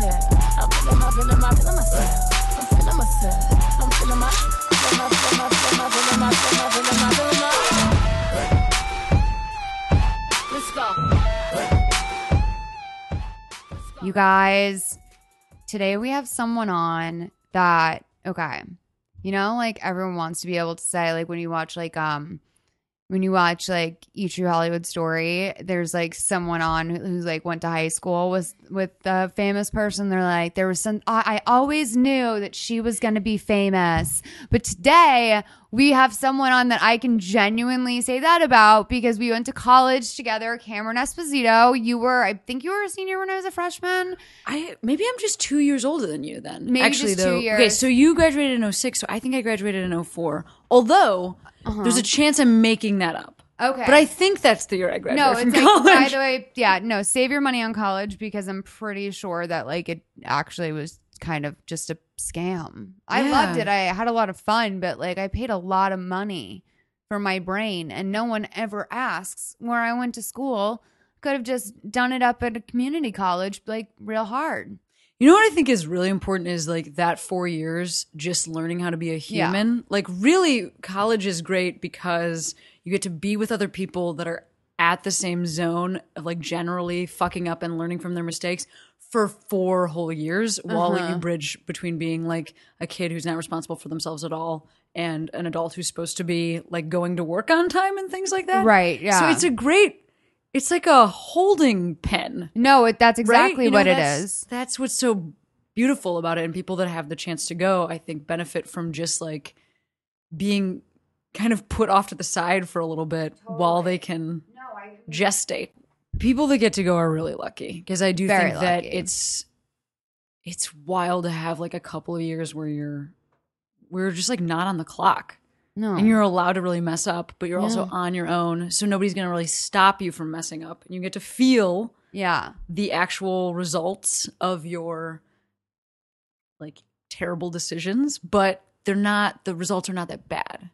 Myself. I'm feeling my, feeling my, feeling myself. I'm feeling myself. I'm feeling my, feeling my, feeling my, feeling my, feeling my, feeling my, feeling my, feeling my. Let's go. You guys, today we have someone on that okay. You know, like everyone wants to be able to say, like when you watch like um when you watch like Eat True Hollywood Story, there's like someone on who's like went to high school with with a famous person. They're like, there was some. I, I always knew that she was going to be famous, but today we have someone on that I can genuinely say that about because we went to college together. Cameron Esposito, you were, I think you were a senior when I was a freshman. I maybe I'm just two years older than you then. Maybe Actually, just two though, years. okay, so you graduated in 06, so I think I graduated in 04. Although there's a chance I'm making that up. Uh-huh. Okay. But I think that's the year I graduated No, from it's like, college. by the way, yeah, no, save your money on college because I'm pretty sure that like it actually was kind of just a scam. I Yeah. loved it. I had a lot of fun, but like I paid a lot of money for my brain and no one ever asks where I went to school. Could have just done it up at a community college like real hard. You know what I think is really important is like that four years just learning how to be a Yeah. human. Like, really, college is great because you get to be with other people that are at the same zone of like generally fucking up and learning from their mistakes for four whole years while Uh-huh. you bridge between being like a kid who's not responsible for themselves at all and an adult who's supposed to be like going to work on time and things like that. Right, Yeah. So it's a great, it's like a holding pen No, it, that's right? exactly You know, what it that's- is. That's what's so beautiful about it. And people that have the chance to go, I think, benefit from just like being kind of put off to the side for a little bit while they can gestate. People that get to go are really lucky because I do Very think that lucky. it's it's wild to have like a couple of years where you're we're just like not on the clock No. and you're allowed to really mess up, but you're also on your own. So nobody's going to really stop you from messing up. And you get to feel yeah. the actual results of your like terrible decisions, but they're not the results are not that bad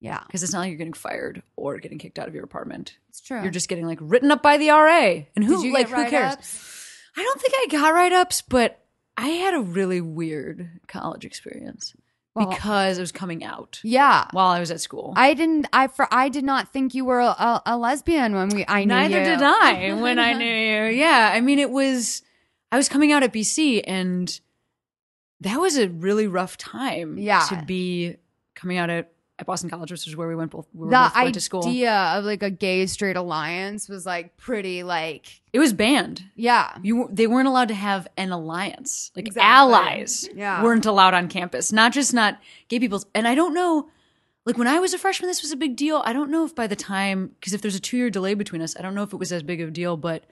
Yeah. because it's not like you're getting fired or getting kicked out of your apartment. It's true. You're just getting like written up by the RA. And who like who cares? write-ups? I don't think I got write-ups, but I had a really weird college experience Well- because it was coming out Yeah. while I was at school. I didn't. I for I did not think you were a, a lesbian when we. I knew Neither you. did I when I knew you. Yeah, I mean, it was. I was coming out at BC, and that was a really rough time. Yeah. to be coming out at, at Boston College, which is where we went both. We were The both went to school. The idea of like a gay straight alliance was like pretty like It was banned. yeah. You they weren't allowed to have an alliance. Like Exactly. allies Yeah. weren't allowed on campus. Not just not gay people. And I don't know. Like when I was a freshman, this was a big deal. I don't know if by the time because if there's a two year delay between us, I don't know if it was as big of a deal. But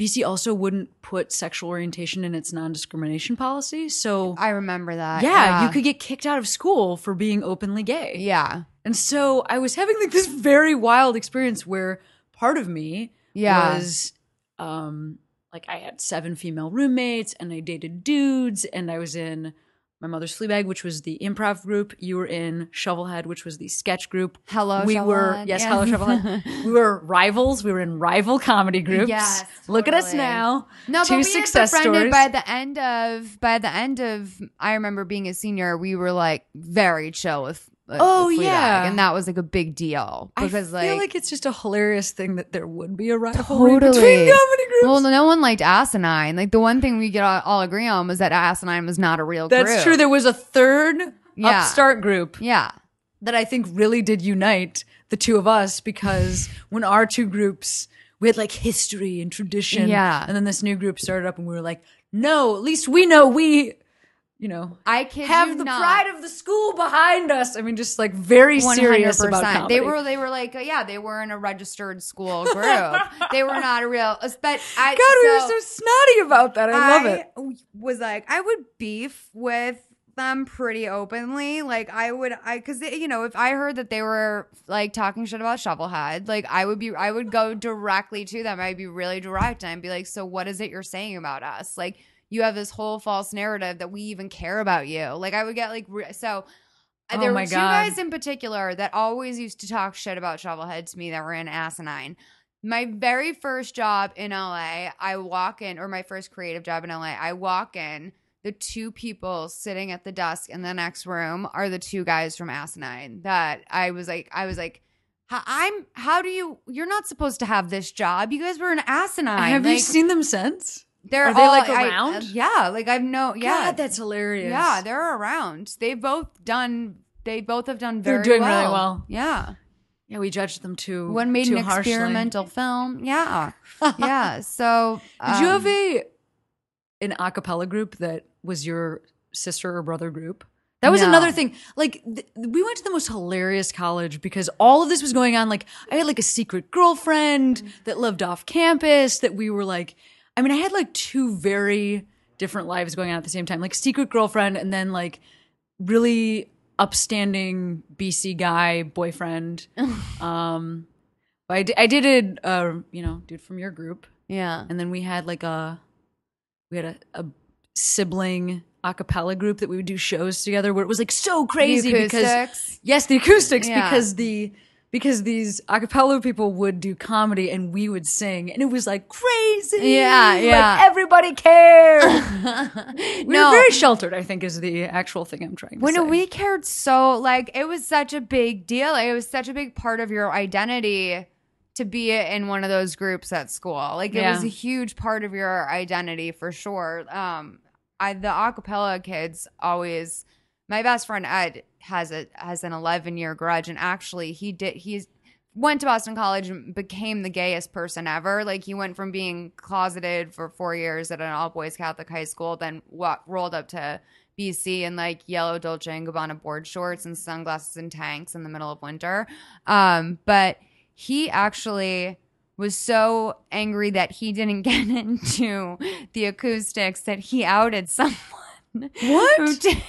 BC also wouldn't put sexual orientation in its non discrimination policy. So I remember that. yeah, you could get kicked out of school for being openly gay. Yeah. And so I was having like this very wild experience where part of me Yeah. was um like I had seven female roommates and I dated dudes and I was in my mother's Fleabag, which was the improv group. You were in Shovelhead, which was the sketch group. Hello, we were yes, Yeah. hello Shovelhead. we were rivals. We were in rival comedy groups. Yes, Look at us now. No, two but we success stories. by the end of by the end of I remember being a senior, we were like very chill with Oh, yeah. and that was like a big deal because I feel like, like, it's just a hilarious thing that there would be a rivalry Totally. between comedy groups. well, no one liked Asinine. Like the one thing we could all, all agree on was that Asinine was not a real That's group. true. There was a third Yeah. upstart group yeah, that I think really did unite the two of us because when our two groups we had like history and tradition. Yeah. And then this new group started up and we were like, no, at least we know we, you know, I kid have the not. pride of the school behind us. I mean, just like very serious about comedy. They were they were like uh, yeah they were in a registered school group. they were not a real. But I, God, we were so snotty about that. I love it. Was like I would beef with them pretty openly. Like I would I because you know if I heard that they were like talking shit about Shovelhead, like I would be I would go directly to them. I'd be really direct and I'd be like, so what is it you're saying about us? Like you have this whole false narrative that we even care about you. Like I would get like re- so. uh, Oh there were two God. guys in particular that always used to talk shit about Shovelhead to me that were in Asinine. My very first job in LA, I walk in, or my first creative job in LA, I walk in. The two people sitting at the desk in the next room are the two guys from Asinine that I was like, I was like, I'm, how do you, you're not supposed to have this job. You guys were in Asinine. Have you seen them since? They're are they, all- like, I- around? uh, yeah. Like I've no, yeah. God, that's hilarious. Yeah, they're around. They've both done. They both have done very. They're doing really well. well. Yeah, yeah. We judged them too. one made too an harshly. experimental film. Yeah, yeah. So Did you um, have a an a cappella group that was your sister or brother group? That was No. another thing. Like th- we went to the most hilarious college because all of this was going on. Like I had like a secret girlfriend that lived off campus. That we were like, I mean, I had like two very different lives going on at the same time. Like secret girlfriend, and then like really upstanding BC guy boyfriend. um, but I, d- I did a uh, you know dude from your group yeah. and then we had like a we had a, a sibling a cappella group that we would do shows together where it was like so crazy because acoustics? yes the acoustics Yeah. because the because these a cappella people would do comedy and we would sing and it was like crazy Yeah, Like, yeah. everybody cared we no, were very sheltered i think is the actual thing i'm trying to when say we cared so like it was such a big deal. It was such a big part of your identity to be in one of those groups at school. Like it Yeah. was a huge part of your identity for sure. Um, I the acapella kids always. My best friend Ed has a has an 11 year grudge, and actually he did he's went to Boston College and became the gayest person ever. Like he went from being closeted for four years at an all boys Catholic high school, then wa- rolled up to BC in like yellow Dolce and Gabbana board shorts and sunglasses and tanks in the middle of winter. Um, but he actually was so angry that he didn't get into the acoustics that he outed someone. What? Who did.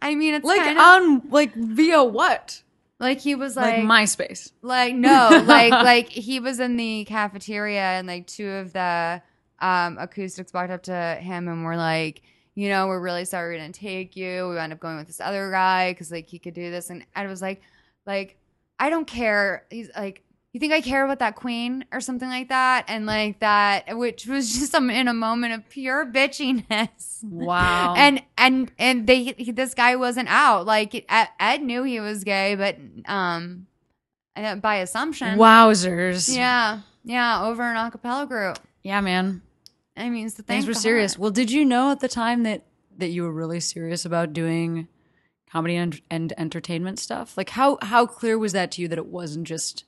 I mean, it's like kind of, on like via what like he was like, like, myspace like no, like like he was in the cafeteria and like two of the um acoustics walked up to him and were like, you know, we're really sorry we didn't take you. We wound up going with this other guy because like he could do this, and I was like, like I don't care. He's like. You think I care about that queen or something like that? And like that, which was just um, in a moment of pure bitchiness. wow and and and they he, this guy wasn't out like Ed, knew he was gay but um by assumption wowzers yeah yeah over an acapella group yeah man i mean it's the Things were serious. Well, did you know at the time that that you were really serious about doing comedy and, and entertainment stuff? Like how how clear was that to you that it wasn't just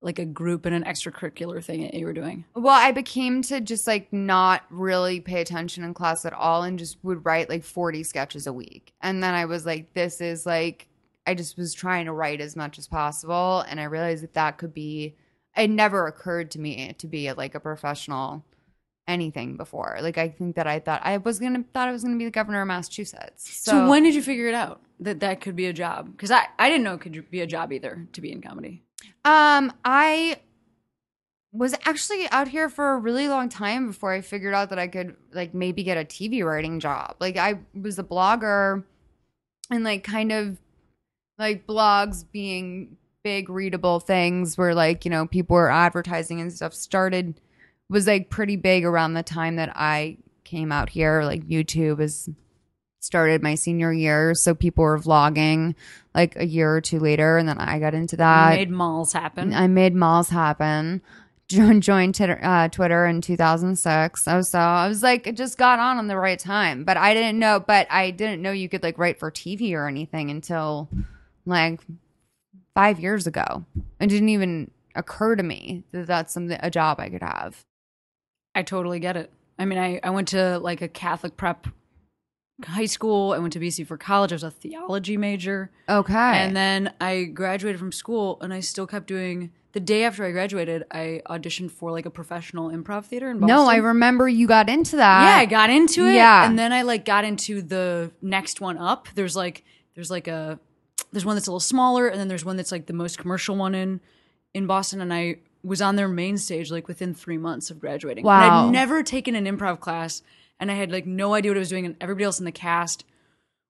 like a group and an extracurricular thing that you were doing? well i became to just like not really pay attention in class at all and just would write like 40 sketches a week and then i was like this is like i just was trying to write as much as possible and i realized that that could be it never occurred to me to be like a professional anything before. Like I think that I thought I was gonna thought I was gonna be the governor of Massachusetts. So, So, when did you figure it out that that could be a job? Because I I didn't know it could be a job either to be in comedy. Um I was actually out here for a really long time before I figured out that I could like maybe get a TV writing job. Like I was a blogger and like kind of like blogs being big readable things where like, you know, people were advertising and stuff started was like pretty big around the time that I came out here. Like YouTube is started my senior year. So people were vlogging like a year or two later. And then I got into that. made malls happen. I made malls happen. Joined, uh, Twitter in 2006. I was so I was like, it just got on on the right time. But I didn't know. But I didn't know you could like write for TV or anything until like five years ago. It didn't even occur to me that that's something a job I could have. I totally get it. I mean, I, I went to like a Catholic prep high school. I went to BC for college. I was a theology major. Okay. And then I graduated from school and I still kept doing the day after I graduated, I auditioned for like a professional improv theater in Boston. no, I remember you got into that. Yeah, I got into it. Yeah. And then I like got into the next one up. There's like there's like a there's one that's a little smaller and then there's one that's like the most commercial one in in Boston and I was on their main stage like within 3 months of graduating. And Wow. I'd never taken an improv class and I had like no idea what I was doing and everybody else in the cast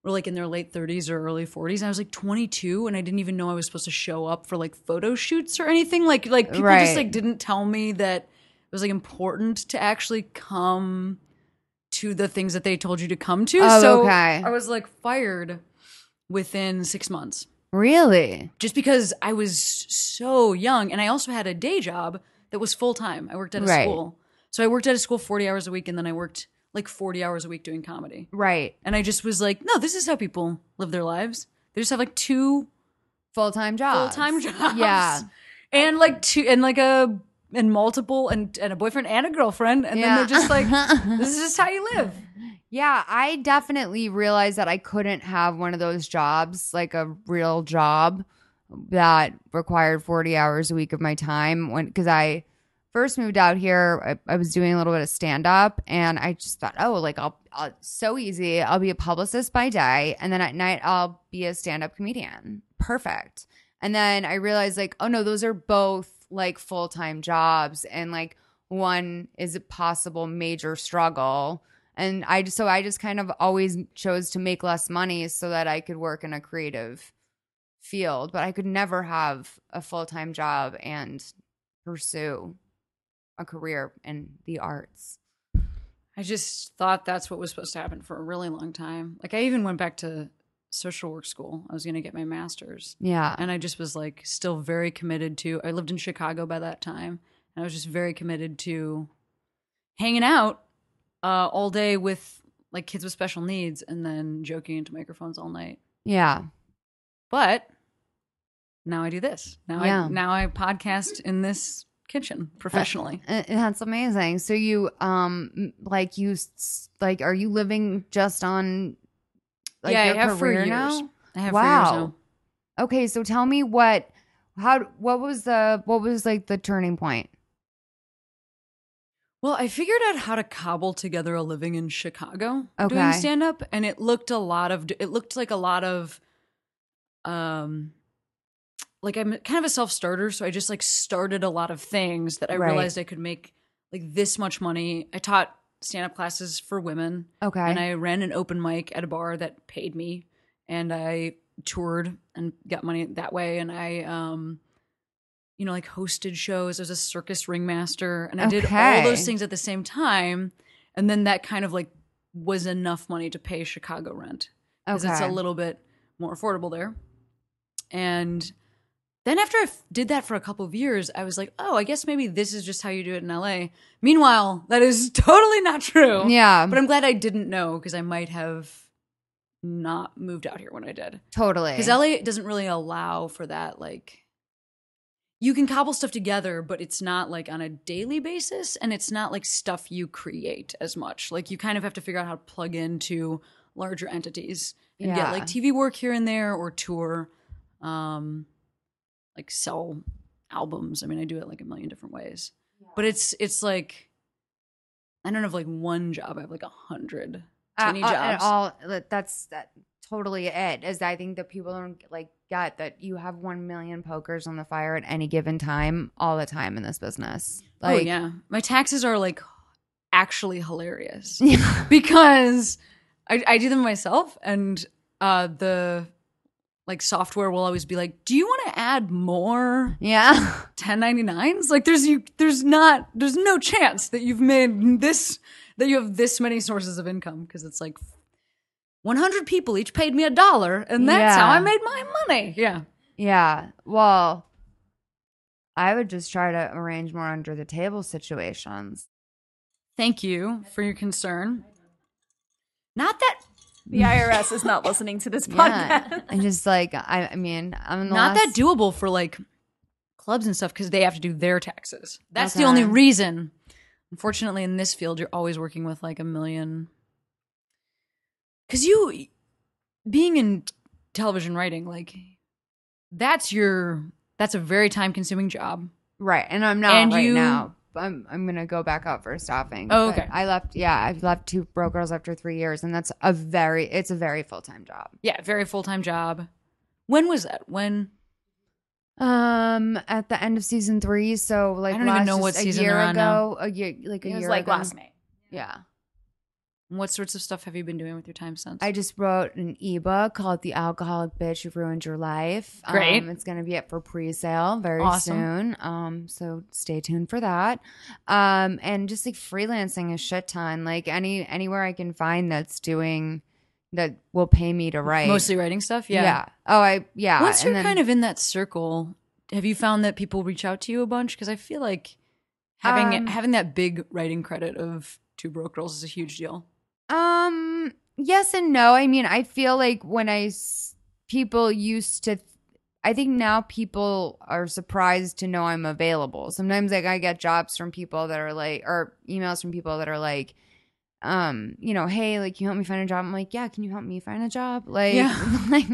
were like in their late 30s or early 40s. And I was like 22 and I didn't even know I was supposed to show up for like photo shoots or anything. Like like people Right. just like didn't tell me that it was like important to actually come to the things that they told you to come to. Oh, so okay. I was like fired within 6 months Really? just because I was so young and I also had a day job that was full time. I worked at a Right. school. So I worked at a school 40 hours a week and then I worked like 40 hours a week doing comedy. Right. And I just was like, no, this is how people live their lives. They just have like two Full time jobs. Full time jobs. Yeah. And like two and like a and multiple and, and a boyfriend and a girlfriend. And Yeah. then they're just like, this is just how you live. Yeah, I definitely realized that I couldn't have one of those jobs, like a real job that required 40 hours a week of my time when because I first moved out here, I, I was doing a little bit of stand up and I just thought, "Oh, like I'll, I'll so easy. I'll be a publicist by day and then at night I'll be a stand up comedian." Perfect. And then I realized like, "Oh no, those are both like full-time jobs and like one is a possible major struggle." And I just so I just kind of always chose to make less money so that I could work in a creative field, but I could never have a full-time job and pursue a career in the arts. I just thought that's what was supposed to happen for a really long time. Like I even went back to social work school. I was going to get my master's. Yeah. And I just was like still very committed to I lived in Chicago by that time. And I was just very committed to hanging out uh, all day with like kids with special needs and then joking into microphones all night. Yeah. But now I do this. Now Yeah. I now I podcast in this kitchen professionally. Uh, That's amazing. So you um like you like are you living just on like yeah, I have for years. now? I have Wow. for years now. Okay, so tell me what how what was the what was like the turning point? Well, I figured out how to cobble together a living in Chicago doing Okay. stand up and it looked a lot of it looked like a lot of um like I'm kind of a self-starter so I just like started a lot of things that I Right. realized I could make like this much money. I taught stand up classes for women. Okay. and I ran an open mic at a bar that paid me and I toured and got money that way. And I um you know like hosted shows as a circus ringmaster. And I did all those things at the same time. And then that kind of like was enough money to pay Chicago rent because it's a little bit more affordable there. And then after I f- did that for a couple of years, I was like, oh, I guess maybe this is just how you do it in LA. Meanwhile, that is totally not true. yeah. But I'm glad I didn't know because I might have not moved out here when I did. totally. Because LA doesn't really allow for that. Like, you can cobble stuff together, but it's not like on a daily basis, and it's not like stuff you create as much. Like, you kind of have to figure out how to plug into larger entities and Yeah. get like TV work here and there or tour, um, like sell albums. I mean, I do it like a million different ways, but it's it's like I don't have like one job. I have like a hundred tiny Uh, uh, jobs. all that's that totally it is i think that people don't like get that you have 1 million pokers on the fire at any given time all the time in this business oh like yeah, my taxes are like actually hilarious because I, I do them myself, and uh, the like software will always be like, "Do you want to add more yeah 1099s?" Like, there's you, there's not, there's no chance that you've made this that you have this many sources of income because it's like 100 people each paid me a dollar, and that's how I made my money. Yeah. Yeah. Well, I would just try to arrange more under the table situations. Thank you for your concern. Not that The IRS is not listening to this Yeah. podcast. I just like I, I mean, I'm not last, that doable for like clubs and stuff because they have to do their taxes. That's the only reason. Unfortunately, in this field, you're always working with like a million. Because you, being in television writing, like that's your that's a very time consuming job. right, and I'm not And right you- now. I'm I'm gonna go back out for staffing. Oh, but okay. I left. Yeah, I've left two broke girls after three years, and that's a very it's a very full time job. Yeah, very full time job. When was that? When Um, at the end of season three, so like I don't even know what just a year they're on now. ago, a year like a It was year like ago. last May. Yeah, what sorts of stuff have you been doing with your time since? I just wrote an ebook called "The Alcoholic Bitch Who Ruined Your Life." Great. Um, it's going to be up for pre-sale very Awesome. soon. Um, so stay tuned for that. Um, and just like freelancing a shit ton, like any anywhere I can find that's doing that will pay me to write. mostly writing stuff. Yeah. Yeah. Oh, I yeah. Once you're then- kind of in that circle, have you found that people reach out to you a bunch? Because I feel like having Um, having that big writing credit of Two Broke Girls is a huge deal. Um, yes and no. I mean, I feel like when I people used to I think now people are surprised to know I'm available. Sometimes like I get jobs from people that are like or emails from people that are like um, you know, hey, like you help me find a job. I'm like, yeah, can you help me find a job? Like Yeah. like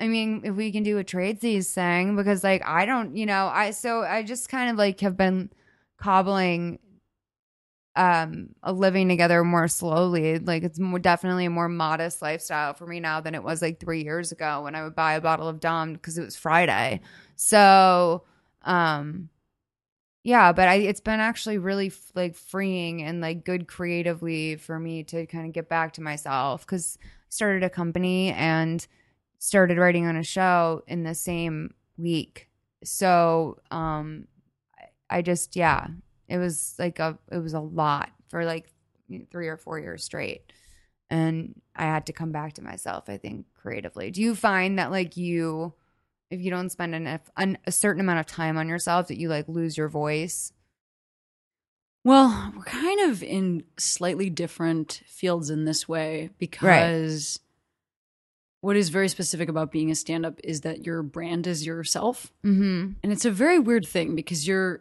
I mean, if we can do a tradesies thing because like I don't, you know, I so I just kind of like have been cobbling um living together more slowly. Like it's more definitely a more modest lifestyle for me now than it was like three years ago when i would buy a bottle of dom because it was friday. So um yeah but i it's been actually really f- like freeing and like good creatively for me to kind of get back to myself because started a company and started writing on a show in the same week. So um i just yeah it was like a it was a lot for like three or four years straight. And i had to come back to myself i think creatively. Do you find that like you if you don't spend enough an, a certain amount of time on yourself that you like lose your voice? Well, we're kind of in slightly different fields in this way because what is very specific about being a stand up is that your brand is yourself. mm-hmm. And it's a very weird thing because you're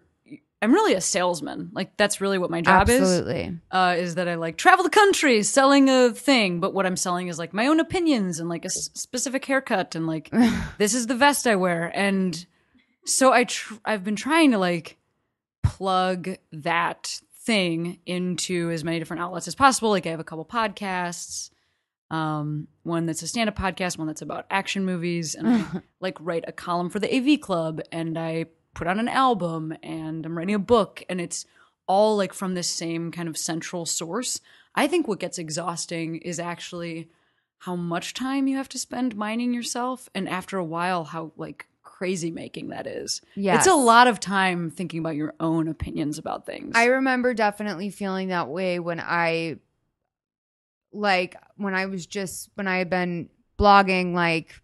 I'm really a salesman. Like that's really what my job is. absolutely uh, is that I like travel the country selling a thing, but what I'm selling is like my own opinions and like a s- specific haircut and like this is the vest I wear, and so I tr- I've been trying to like plug that thing into as many different outlets as possible. Like I have a couple podcasts, um, one that's a stand-up podcast, one that's about action movies, and I like write a column for the AV Club, and I put out an album, and I'm writing a book, and it's all like from this same kind of central source. I think what gets exhausting is actually how much time you have to spend mining yourself, and after a while, how like crazy making that is. Yes. It's a lot of time thinking about your own opinions about things. I remember definitely feeling that way when I like when I was just when I had been blogging like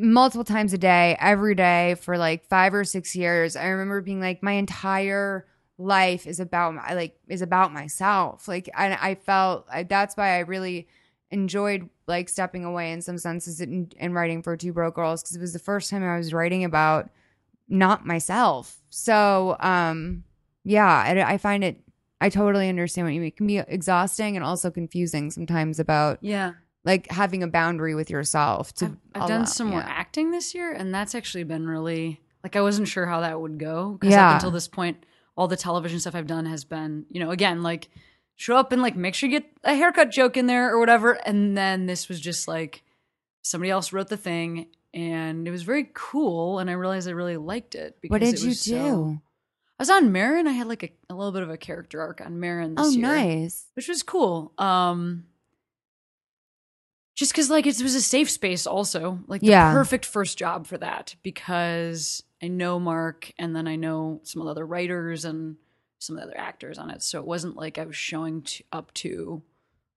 multiple times a day, every day for like 5 or 6 years. I remember being like my entire life is about my like is about myself. Like and I felt I, that's why I really enjoyed like stepping away in some senses and, and writing for Two Broke Girls because it was the first time I was writing about not myself. So, um, yeah, I, I find it. I totally understand what you mean. It can be exhausting and also confusing sometimes about yeah. Like having a boundary with yourself. To I've, I've done some more acting this year, and that's actually been really like I wasn't sure how that would go because Yeah. up until this point, all the television stuff I've done has been, you know, again like show up and like make sure you get a haircut joke in there or whatever, and then this was just like somebody else wrote the thing, and it was very cool, and I realized I really liked it. Because What did it you do? so- I was on Maron. I had like a, a little bit of a character arc on Maron this oh, year nice. which was cool. Um, just because like it was a safe space, also like the Yeah. perfect first job for that because I know Marc and then I know some of the other writers and some of the other actors on it, so it wasn't like I was showing to, up to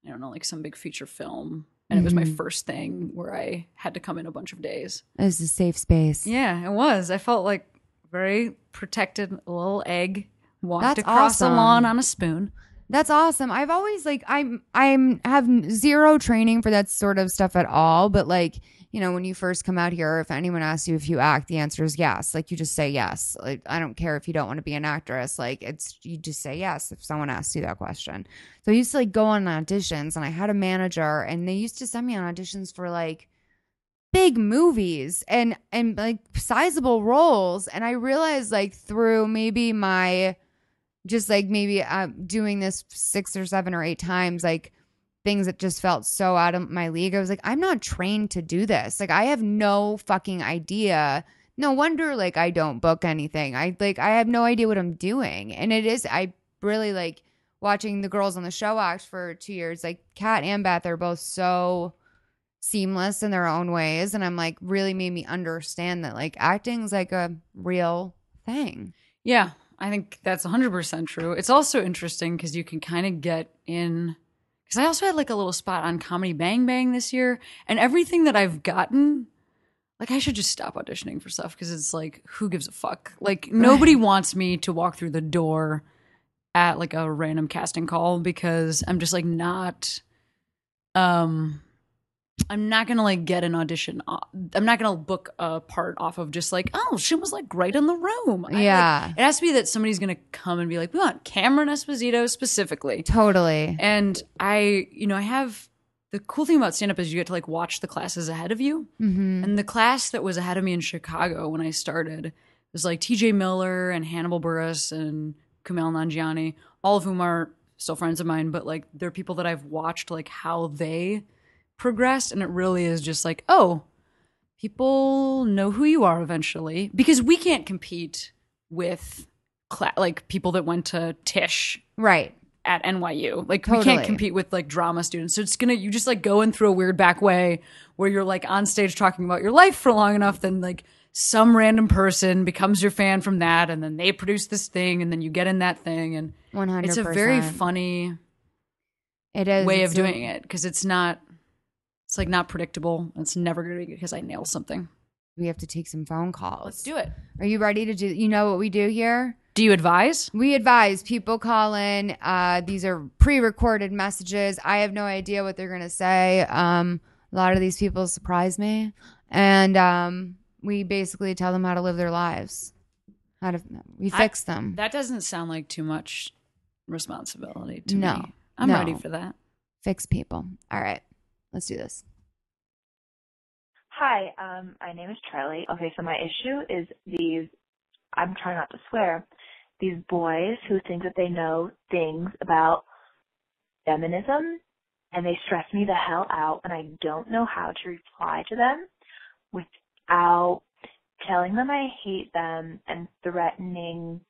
I don't know like some big feature film And it was my Mhm. first thing where I had to come in a bunch of days. it was a safe space. Yeah, it was. I felt like very protected, little egg. Walked That's across the awesome. lawn on a spoon. That's awesome. I've always like I'm I'm have zero training for that sort of stuff at all, but like, you know, when you first come out here, if anyone asks you if you act, the answer is yes. Like you just say yes. Like I don't care if you don't want to be an actress. Like it's you just say yes if someone asks you that question. So I used to like go on auditions and I had a manager and they used to send me on auditions for like big movies and and like sizable roles and I realized like through maybe my just like maybe uh, doing this six or seven or eight times, like things that just felt so out of my league. I was like, I'm not trained to do this. Like, I have no fucking idea. No wonder, like, I don't book anything. I like, I have no idea what I'm doing. And it is, I really like watching the girls on the show act for two years. Like, Kat and Beth are both so seamless in their own ways. And I'm like, really made me understand that, like, acting's like a real thing. Yeah, I think that's 100% true. It's also interesting because you can kind of get in. Because I also had like a little spot on Comedy Bang Bang this year, and everything that I've gotten, like I should just stop auditioning for stuff because it's like, who gives a fuck? Like, nobody wants me to walk through the door at like a random casting call because I'm just like not. Um, I'm not gonna like get an audition. I'm not gonna book a part off of just like, oh, she was like right in the room. I, like, Yeah. it has to be that somebody's gonna come and be like, we want Cameron Esposito specifically. Totally. And I, you know, I have the cool thing about stand up is you get to like watch the classes ahead of you. Mm-hmm. And the class that was ahead of me in Chicago when I started was like TJ Miller and Hannibal Buress and Kumail Nanjiani, all of whom are still friends of mine, but like they're people that I've watched like how they progressed. And it really is just like, oh, people know who you are eventually because we can't compete with cla- like people that went to Tisch Right. at NYU. Like we can't compete with like drama students. So it's gonna you just like go in through a weird back way where you're like on stage talking about your life for long enough, then like some random person becomes your fan from that, and then they produce this thing, and then you get in that thing, and 100%. it's a very funny it is way of doing it because it's not. It's like not predictable. It's never gonna be because I nail something. We have to take some phone calls. Let's do it. Are you ready to do? You know what we do here? Do you advise? We advise people call in. Uh, these are pre-recorded messages. I have no idea what they're gonna say. Um, a lot of these people surprise me, and um, we basically tell them how to live their lives. How to we I- fix them. That doesn't sound like too much responsibility to No. me. I'm No. ready for that. fix people. All right, let's do this. Hi, um, my name is Charlie. Okay, so my issue is these, I'm trying not to swear, these boys who think that they know things about feminism and they stress me the hell out and I don't know how to reply to them without telling them I hate them and threatening,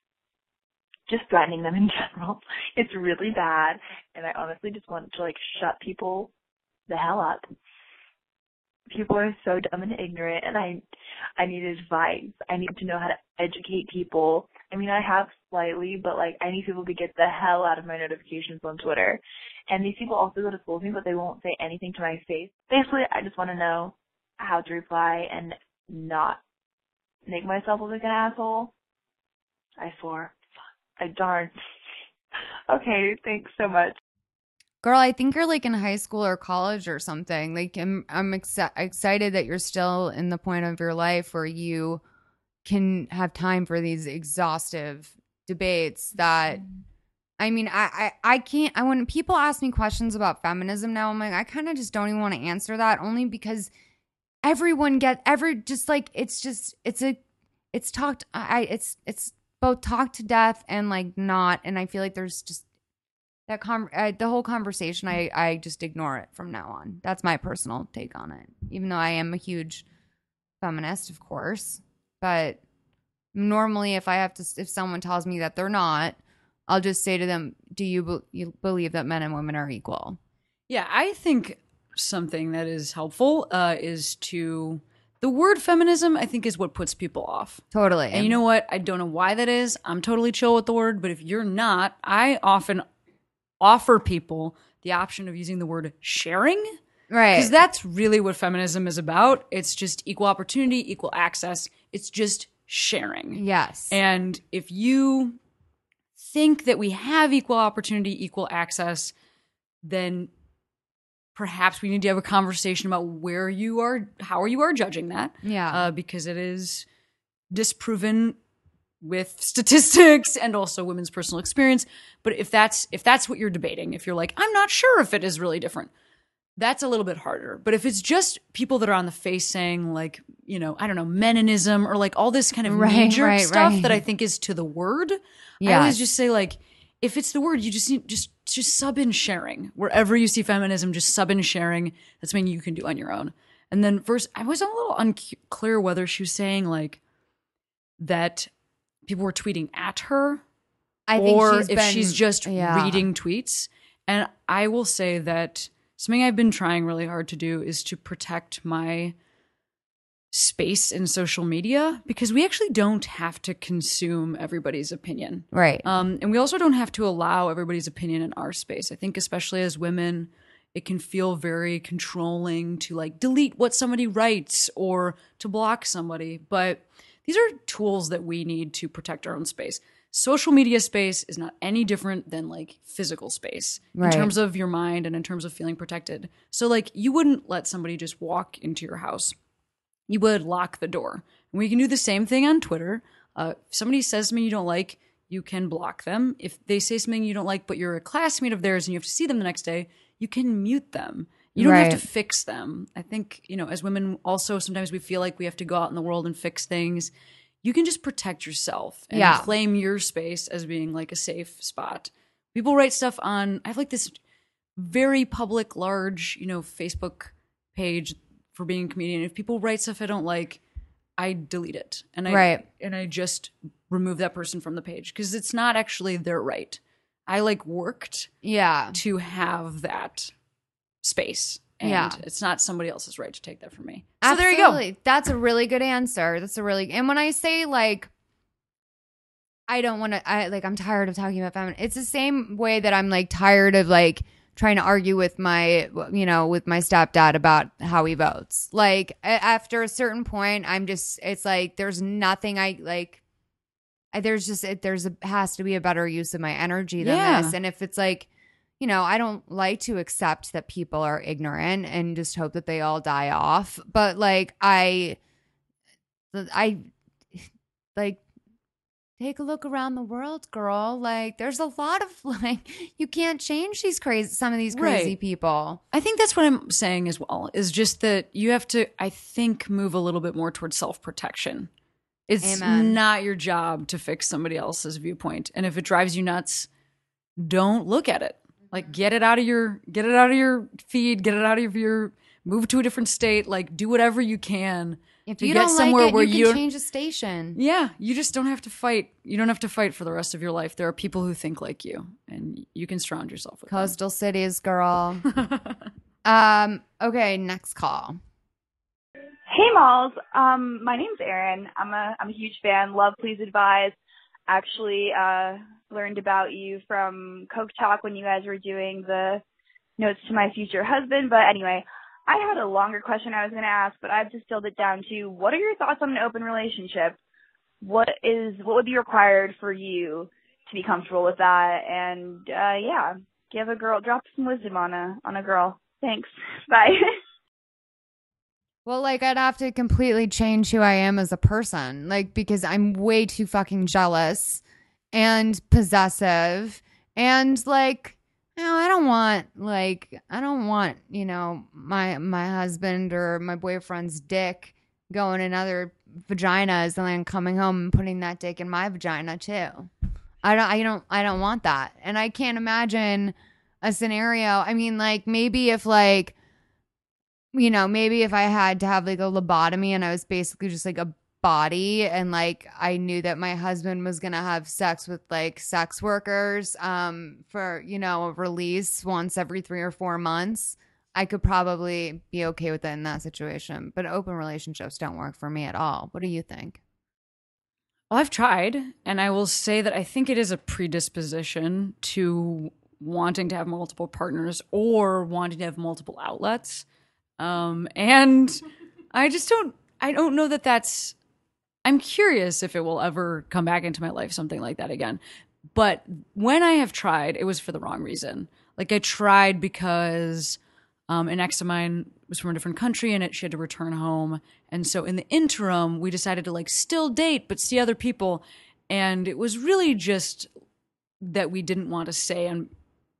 just threatening them in general. It's really bad and I honestly just want to like shut people the hell up people are so dumb and ignorant and I I need advice. I need to know how to educate people. I mean I have slightly, but like I need people to get the hell out of my notifications on Twitter. And these people also go to school with me but they won't say anything to my face. Basically I just want to know how to reply and not make myself look like an asshole. I swore. I darn. Okay, thanks so much. Girl, I think you're like in high school or college or something. Like I'm I'm exci- excited that you're still in the point of your life where you can have time for these exhaustive debates that I mean, I, I I can't I when people ask me questions about feminism now, I'm like I kind of just don't even want to answer that only because everyone get every just like it's just it's a it's talked I- it's it's both talked to death and like not and I feel like there's just that con- uh, the whole conversation I I just ignore it from now on. That's my personal take on it. Even though I am a huge feminist, of course, but normally if I have to if someone tells me that they're not, I'll just say to them, "Do you, be- you believe that men and women are equal?" Yeah, I think something that is helpful uh, is to the word feminism. I think is what puts people off. Totally. And you know what? I don't know why that is. I'm totally chill with the word, but if you're not, I often offer people the option of using the word sharing Right. Because that's really what feminism is about. It's just equal opportunity, equal access. It's just sharing. Yes. And if you think that we have equal opportunity, equal access, then perhaps we need to have a conversation about where you are, how you are judging that. Yeah. Uh, because it is disproven with statistics and also women's personal experience. But if that's if that's what you're debating, if you're like, I'm not sure if it is really different, that's a little bit harder. But if it's just people that are on the face saying like, you know, I don't know, meninism or like all this kind of Right, major right, stuff right. that I think is to the word, I always just say like, if it's the word, you just need just just sub in sharing wherever you see feminism. Just sub in sharing. That's something you can do on your own. And then first, I was a little unclear whether she was saying like that people were tweeting at her I think or she's if been- she's just yeah. reading tweets. And I will say that something I've been trying really hard to do is to protect my space in social media because we actually don't have to consume everybody's opinion. Right. Um, and we also don't have to allow everybody's opinion in our space. I think, especially as women, it can feel very controlling to like delete what somebody writes or to block somebody. But these are tools that we need to protect our own space. Social media space is not any different than like physical space Right. in terms of your mind and in terms of feeling protected. So, like, you wouldn't let somebody just walk into your house you would lock the door. And we can do the same thing on Twitter. Uh, if somebody says something you don't like, you can block them. If they say something you don't like, but you're a classmate of theirs and you have to see them the next day, you can mute them. You don't have to fix them. I think, you know, as women, also sometimes we feel like we have to go out in the world and fix things. You can just protect yourself and Yeah. claim your space as being like a safe spot. People write stuff on, I have like this very public, large, you know, Facebook page for being a comedian. If people write stuff I don't like, I delete it and I Right. and I just remove that person from the page because it's not actually their right. I like worked yeah. to have that space, and Yeah. it's not somebody else's right to take that from me. So there you go. That's a really good answer. That's a really and when I say like I don't want to I like I'm tired of talking about feminine. It's the same way that I'm like tired of like trying to argue with my you know with my stepdad about how he votes. Like after a certain point I'm just it's like there's nothing I like there's just it, there's a has to be a better use of my energy than Yeah. this and if it's like you know, I don't like to accept that people are ignorant and just hope that they all die off. But like, I, I, like, take a look around the world, girl. Like, there's a lot of like, you can't change these crazy, some of these crazy Right. people. I think that's what I'm saying as well. Is just that you have to, I think, move a little bit more towards self protection. It's Amen. not your job to fix somebody else's viewpoint, and if it drives you nuts, don't look at it. Like get it out of your get it out of your feed, get it out of your move to a different state. Like do whatever you can If to you get don't somewhere like it, where you you can change a station. yeah, you just don't have to fight. You don't have to fight for the rest of your life. There are people who think like you, and you can surround yourself with them. Coastal cities, girl. um. Okay. Next call. Hey Malls, um, my name's Erin. I'm a I'm a huge fan. Love Please Advise. Actually, uh, learned about you from Coke Talk when you guys were doing the notes to my future husband. But anyway, I had a longer question I was going to ask, but I've distilled it down to what are your thoughts on an open relationship? What is what would be required for you to be comfortable with that? And uh, yeah, give a girl drop some wisdom on a on a girl. Thanks. Bye. Well, like I'd have to completely change who I am as a person, like because I'm way too fucking jealous and possessive and like you know, I don't want like I don't want, you know, my my husband or my boyfriend's dick going in other vaginas and then coming home and putting that dick in my vagina too. I don't I don't I don't want that. And I can't imagine a scenario. I mean, like maybe if like you know, maybe if I had to have like a lobotomy and I was basically just like a body and like I knew that my husband was going to have sex with like sex workers um for, you know, a release once every 3 or 4 months, I could probably be okay with that in that situation. But open relationships don't work for me at all. What do you think? Well, I've tried, and I will say that I think it is a predisposition to wanting to have multiple partners or wanting to have multiple outlets. Um, and I just don't, I don't know that that's, I'm curious if it will ever come back into my life, something like that again. But when I have tried, it was for the wrong reason. Like I tried because um, an ex of mine was from a different country and it, she had to return home. And so in the interim, we decided to like still date, but see other people. And it was really just that we didn't want to say on,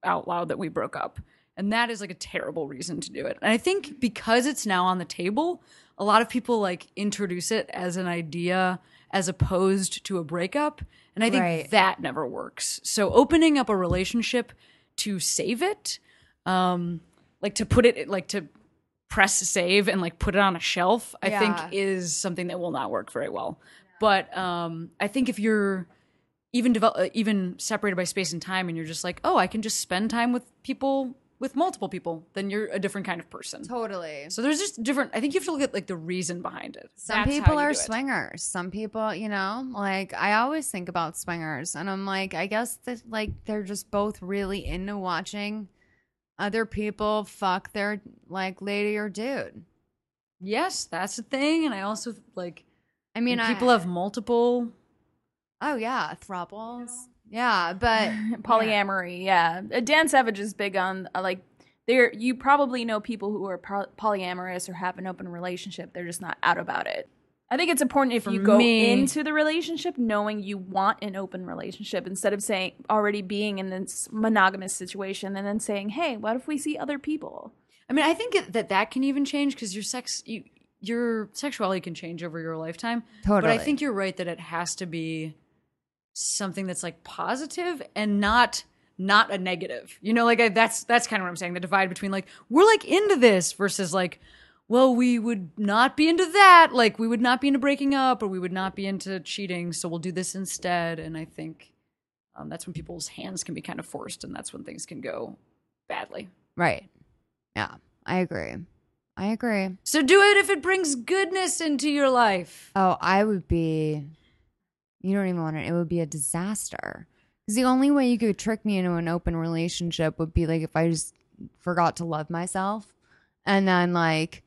out loud that we broke up. And that is like a terrible reason to do it. And I think because it's now on the table, a lot of people like introduce it as an idea as opposed to a breakup. And I think Right. that never works. So opening up a relationship to save it, um, like to put it like to press save and like put it on a shelf, I Yeah. think is something that will not work very well. But um, I think if you're even develop, even separated by space and time, and you're just like, oh, I can just spend time with people with multiple people, then you're a different kind of person. Totally. So there's just different. I think you have to look at like the reason behind it. Some That's people are do it. swingers. Some people, you know, like I always think about swingers, and I'm like, I guess that like they're just both really into watching other people fuck their like lady or dude. Yes, that's a thing, and I also like. I mean, when I- people have multiple. Oh yeah, thruples. Yeah, but polyamory yeah. Uh, dan savage is big on uh, like there you probably know people who are polyamorous or have an open relationship. They're just not out about it. I think it's important if For you go me- into the relationship knowing you want an open relationship instead of saying already being in this monogamous situation and then saying hey what if we see other people? I mean, I think it- that that can even change because your sex, you, your sexuality can change over your lifetime. Totally. But I think you're right that it has to be something that's like positive and not not a negative. You know, like I, that's that's kind of what I'm saying. The divide between like we're like into this versus like, well, we would not be into that. Like we would not be into breaking up or we would not be into cheating. So we'll do this instead. And I think um, that's when people's hands can be kind of forced, and that's when things can go badly. right. Yeah, I agree. I agree. So do it if it brings goodness into your life. Oh, I would be. You don't even want it. It would be a disaster. Because the only way you could trick me into an open relationship would be like if I just forgot to love myself, and then like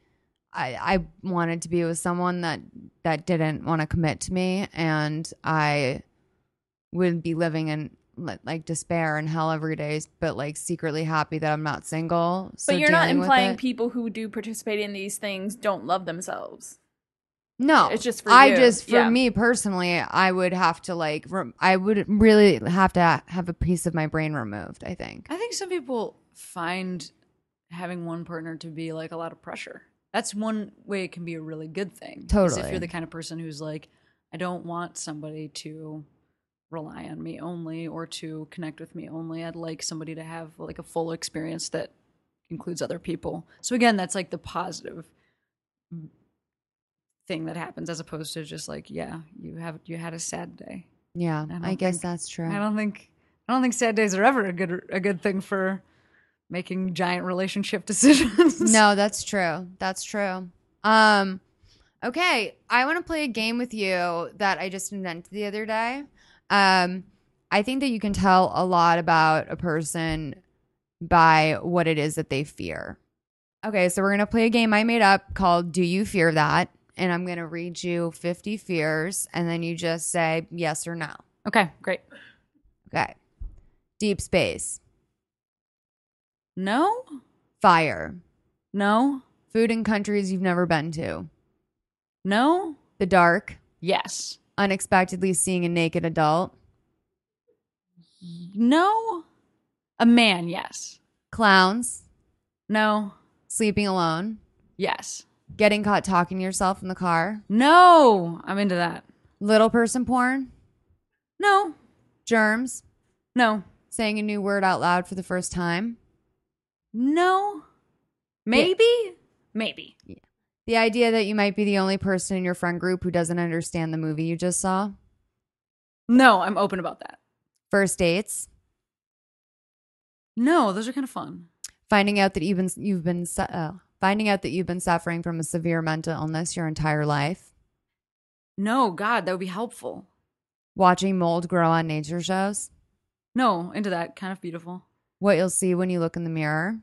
I I wanted to be with someone that that didn't want to commit to me, and I would be living in like despair and hell every day, but like secretly happy that I'm not single. So but you're not implying people who do participate in these things don't love themselves No, It's just for I you. just for Yeah. me personally, I would have to like, rem- I would really have to have a piece of my brain removed. I think. I think some people find having one partner to be like a lot of pressure. That's one way it can be a really good thing. Totally. If you're the kind of person who's like, I don't want somebody to rely on me only or to connect with me only. I'd like somebody to have like a full experience that includes other people. So again, that's like the positive thing that happens as opposed to just like, yeah, you have you had a sad day. Yeah, I I, guess think- that's true. I don't think I don't think sad days are ever a good a good thing for making giant relationship decisions. no, that's true. That's true. Um, okay, I want to play a game with you that I just invented the other day. Um, I think that you can tell a lot about a person by what it is that they fear. Okay, so we're gonna play a game I made up called "Do You Fear That?" And I'm gonna read you 50 fears, and then you just say yes or no. Okay, great. Okay. Deep space, No? fire, No? food in countries you've never been to, No? the dark, Yes. unexpectedly seeing a naked adult, No? A man, yes. clowns, No? sleeping alone, Yes. Getting caught talking to yourself in the car, No! I'm into that. little person porn, No. germs, No. saying a new word out loud for the first time, No. Maybe? Maybe. the idea that you might be the only person in your friend group who doesn't understand the movie you just saw, No, I'm open about that. first dates, No, those are kind of fun. finding out that you've been you've been uh, finding out that you've been suffering from a severe mental illness your entire life, No, God, that would be helpful. watching mold grow on nature shows, No, into that. Kind of beautiful. what you'll see when you look in the mirror,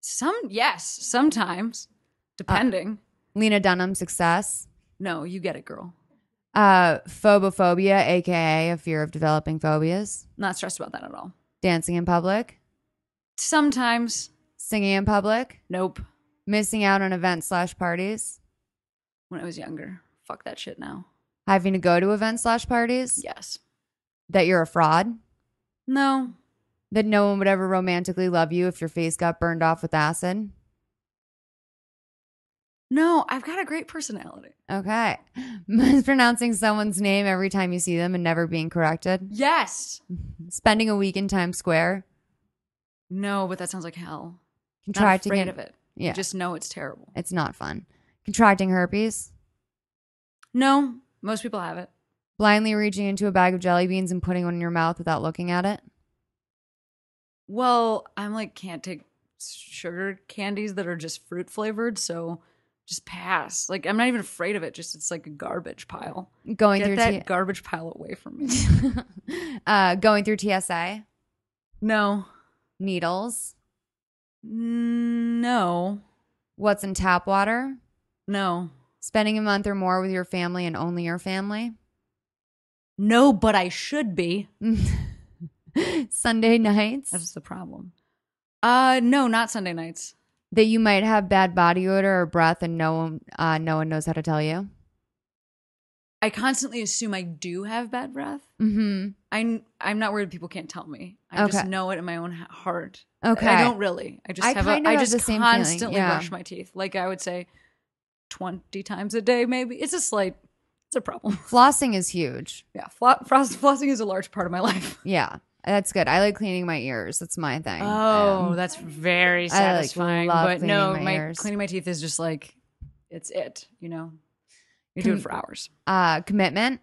Some, yes, sometimes. Depending. Lena Dunham success. no, you get it, girl. Uh, phobophobia, aka a fear of developing phobias. Not stressed about that at all. Dancing in public, Sometimes, singing in public, nope. Missing out on events slash parties, When I was younger, fuck that shit now. having to go to events slash parties. Yes. That you're a fraud. No. That no one would ever romantically love you if your face got burned off with acid. No, I've got a great personality. Okay. Mispronouncing someone's name every time you see them and never being corrected. Yes. Spending a week in Times Square. No, but that sounds like hell. Not Contracting afraid of it. Yeah. Just know it's terrible. It's not fun. Contracting herpes. No, most people have it. Blindly reaching into a bag of jelly beans and putting one in your mouth without looking at it. Well, I'm like can't take sugar candies that are just fruit flavored, so just pass. Like I'm not even afraid of it. Just it's like a garbage pile. Going Get through that T- garbage pile away from me. uh, going through TSA. no, Needles. No, What's in tap water. no, Spending a month or more with your family and only your family. no. But I should be. Sunday nights. That's the problem. Uh, no, not Sunday nights. that you might have bad body odor or breath and no one uh, no one knows how to tell you. I constantly assume I do have bad breath. Mm-hmm. I'm I'm not worried people can't tell me. I just know it in my own heart. Okay. I don't really. I just I have a, of I have just the same constantly yeah. brush my teeth. Like I would say 20 times a day maybe. It's a slight it's a problem. Flossing is huge. Yeah, frost, flossing is a large part of my life. Yeah, that's good. I like cleaning my ears. That's my thing. Oh, Um, that's very like, satisfying. love but no, my my cleaning my teeth is just like it's it, you know. You do Com- it for hours. uh, commitment.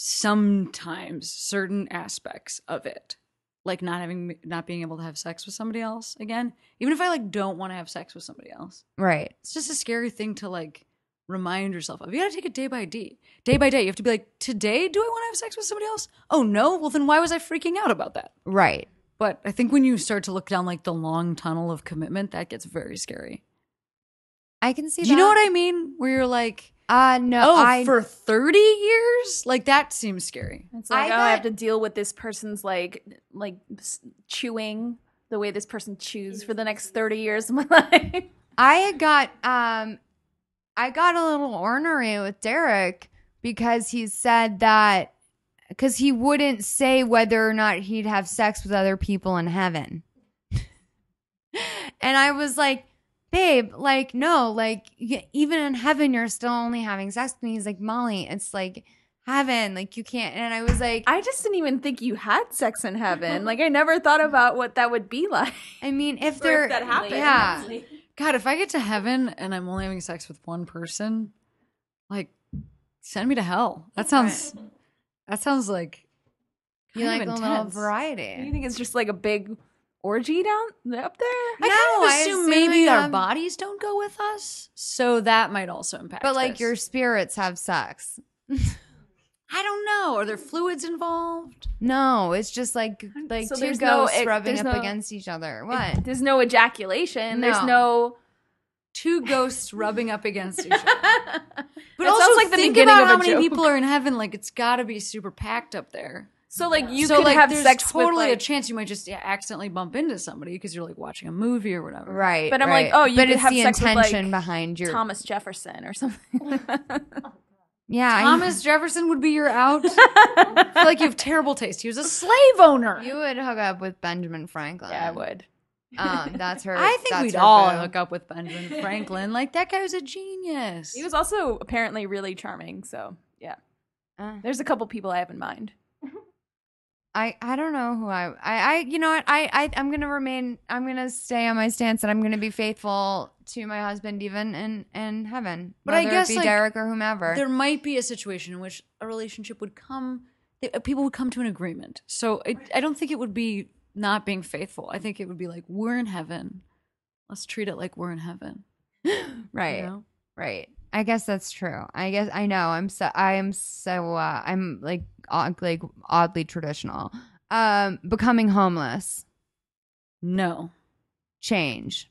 Sometimes certain aspects of it, like not having not being able to have sex with somebody else again, even if I like don't want to have sex with somebody else. Right. It's just a scary thing to like remind yourself of. You got to take it day by day. Day by day. You have to be like, "Today do I want to have sex with somebody else?" Oh no, well then why was I freaking out about that? Right. But I think when you start to look down like the long tunnel of commitment, that gets very scary. I can see. Do you know what I mean? Where you're like, Uh no. oh, I for 30 years? Like that seems scary. It's like, I oh, I have to deal with this person's like like chewing the way this person chews for the next 30 years of my life. I got um I got a little ornery with Derek because he said that because he wouldn't say whether or not he'd have sex with other people in heaven. and I was like, babe, like, no, like, even in heaven, you're still only having sex with me. He's like, Molly, it's like heaven. Like, you can't. And I was like, I just didn't even think you had sex in heaven. Like I never thought about what that would be like. I mean, if Or there, if that happened. yeah. God, if I get to heaven and I'm only having sex with one person, like send me to hell. That sounds that sounds like You kind like of a little intense. You think it's just like a big orgy down up there? I No, kind of I assume assume maybe our um, bodies don't go with us, so that might also impact. But like this. your spirits have sex. I don't know. Are there fluids involved? No, it's just like like So two there's no ghosts rubbing up no- against each other. What? There's no ejaculation. There's No. no. Two ghosts rubbing up against each other. But It also sounds like the think beginning about how many joke. people are in heaven. Like it's got to be super packed up there. So like you so could like have there's sex totally with a chance you might just yeah, accidentally bump into somebody because you're like watching a movie or whatever. Right. But I'm like, oh, you but could have the sex with, intention like, behind your Thomas Jefferson or something. Yeah, I- Thomas Jefferson would be your out. I feel like you have terrible taste. He was a slave owner. you would hook up with Benjamin Franklin. yeah, I would. Um, that's her. I think that's we'd all boo. hook up with Benjamin Franklin. Like that guy was a genius. He was also apparently really charming. So yeah, Uh, there's a couple people I have in mind. I I don't know who I I I you know what I I I'm gonna remain I'm gonna stay on my stance and I'm gonna be faithful to my husband even in in heaven. But I guess, it be like, Derek or whomever. there might be a situation in which a relationship would come uh, people would come to an agreement so it, i don't think it would be not being faithful i think it would be like we're in heaven let's treat it like we're in heaven right. you know? Right. I guess that's true. I guess I know. I'm so I am so uh, I'm like odd, like oddly traditional. Um, becoming homeless, no change.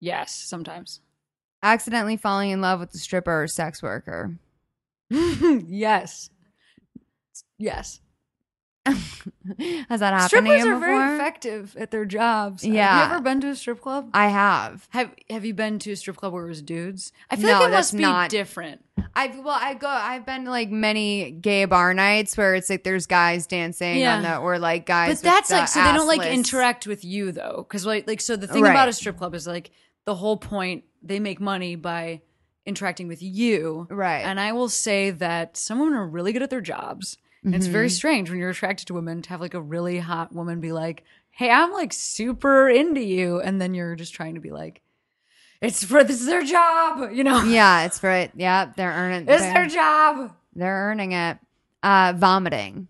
Yes, sometimes. Accidentally falling in love with a stripper or sex worker. yes. Yes. Has that happened Strippers to you are before? very effective at their jobs. Yeah. Have you ever been to a strip club? I have. Have Have you been to a strip club where it was dudes? I feel No, like it must be not- different. I've well, I go. I've been to like many gay bar nights where it's like there's guys dancing Yeah. on the or like guys. But that's the like so they don't like assless- interact with you though, because like like so the thing Right. about a strip club is like the whole point they make money by interacting with you, Right. And I will say that some women are really good at their jobs. And it's very Mhm. strange when you're attracted to women to have like a really hot woman be like, "Hey, I'm like super into you," and then you're just trying to be like, "It's for this is their job," you know? Yeah, it's for it. Yeah, they're earning. It's they're, their job. They're earning it. Uh, vomiting.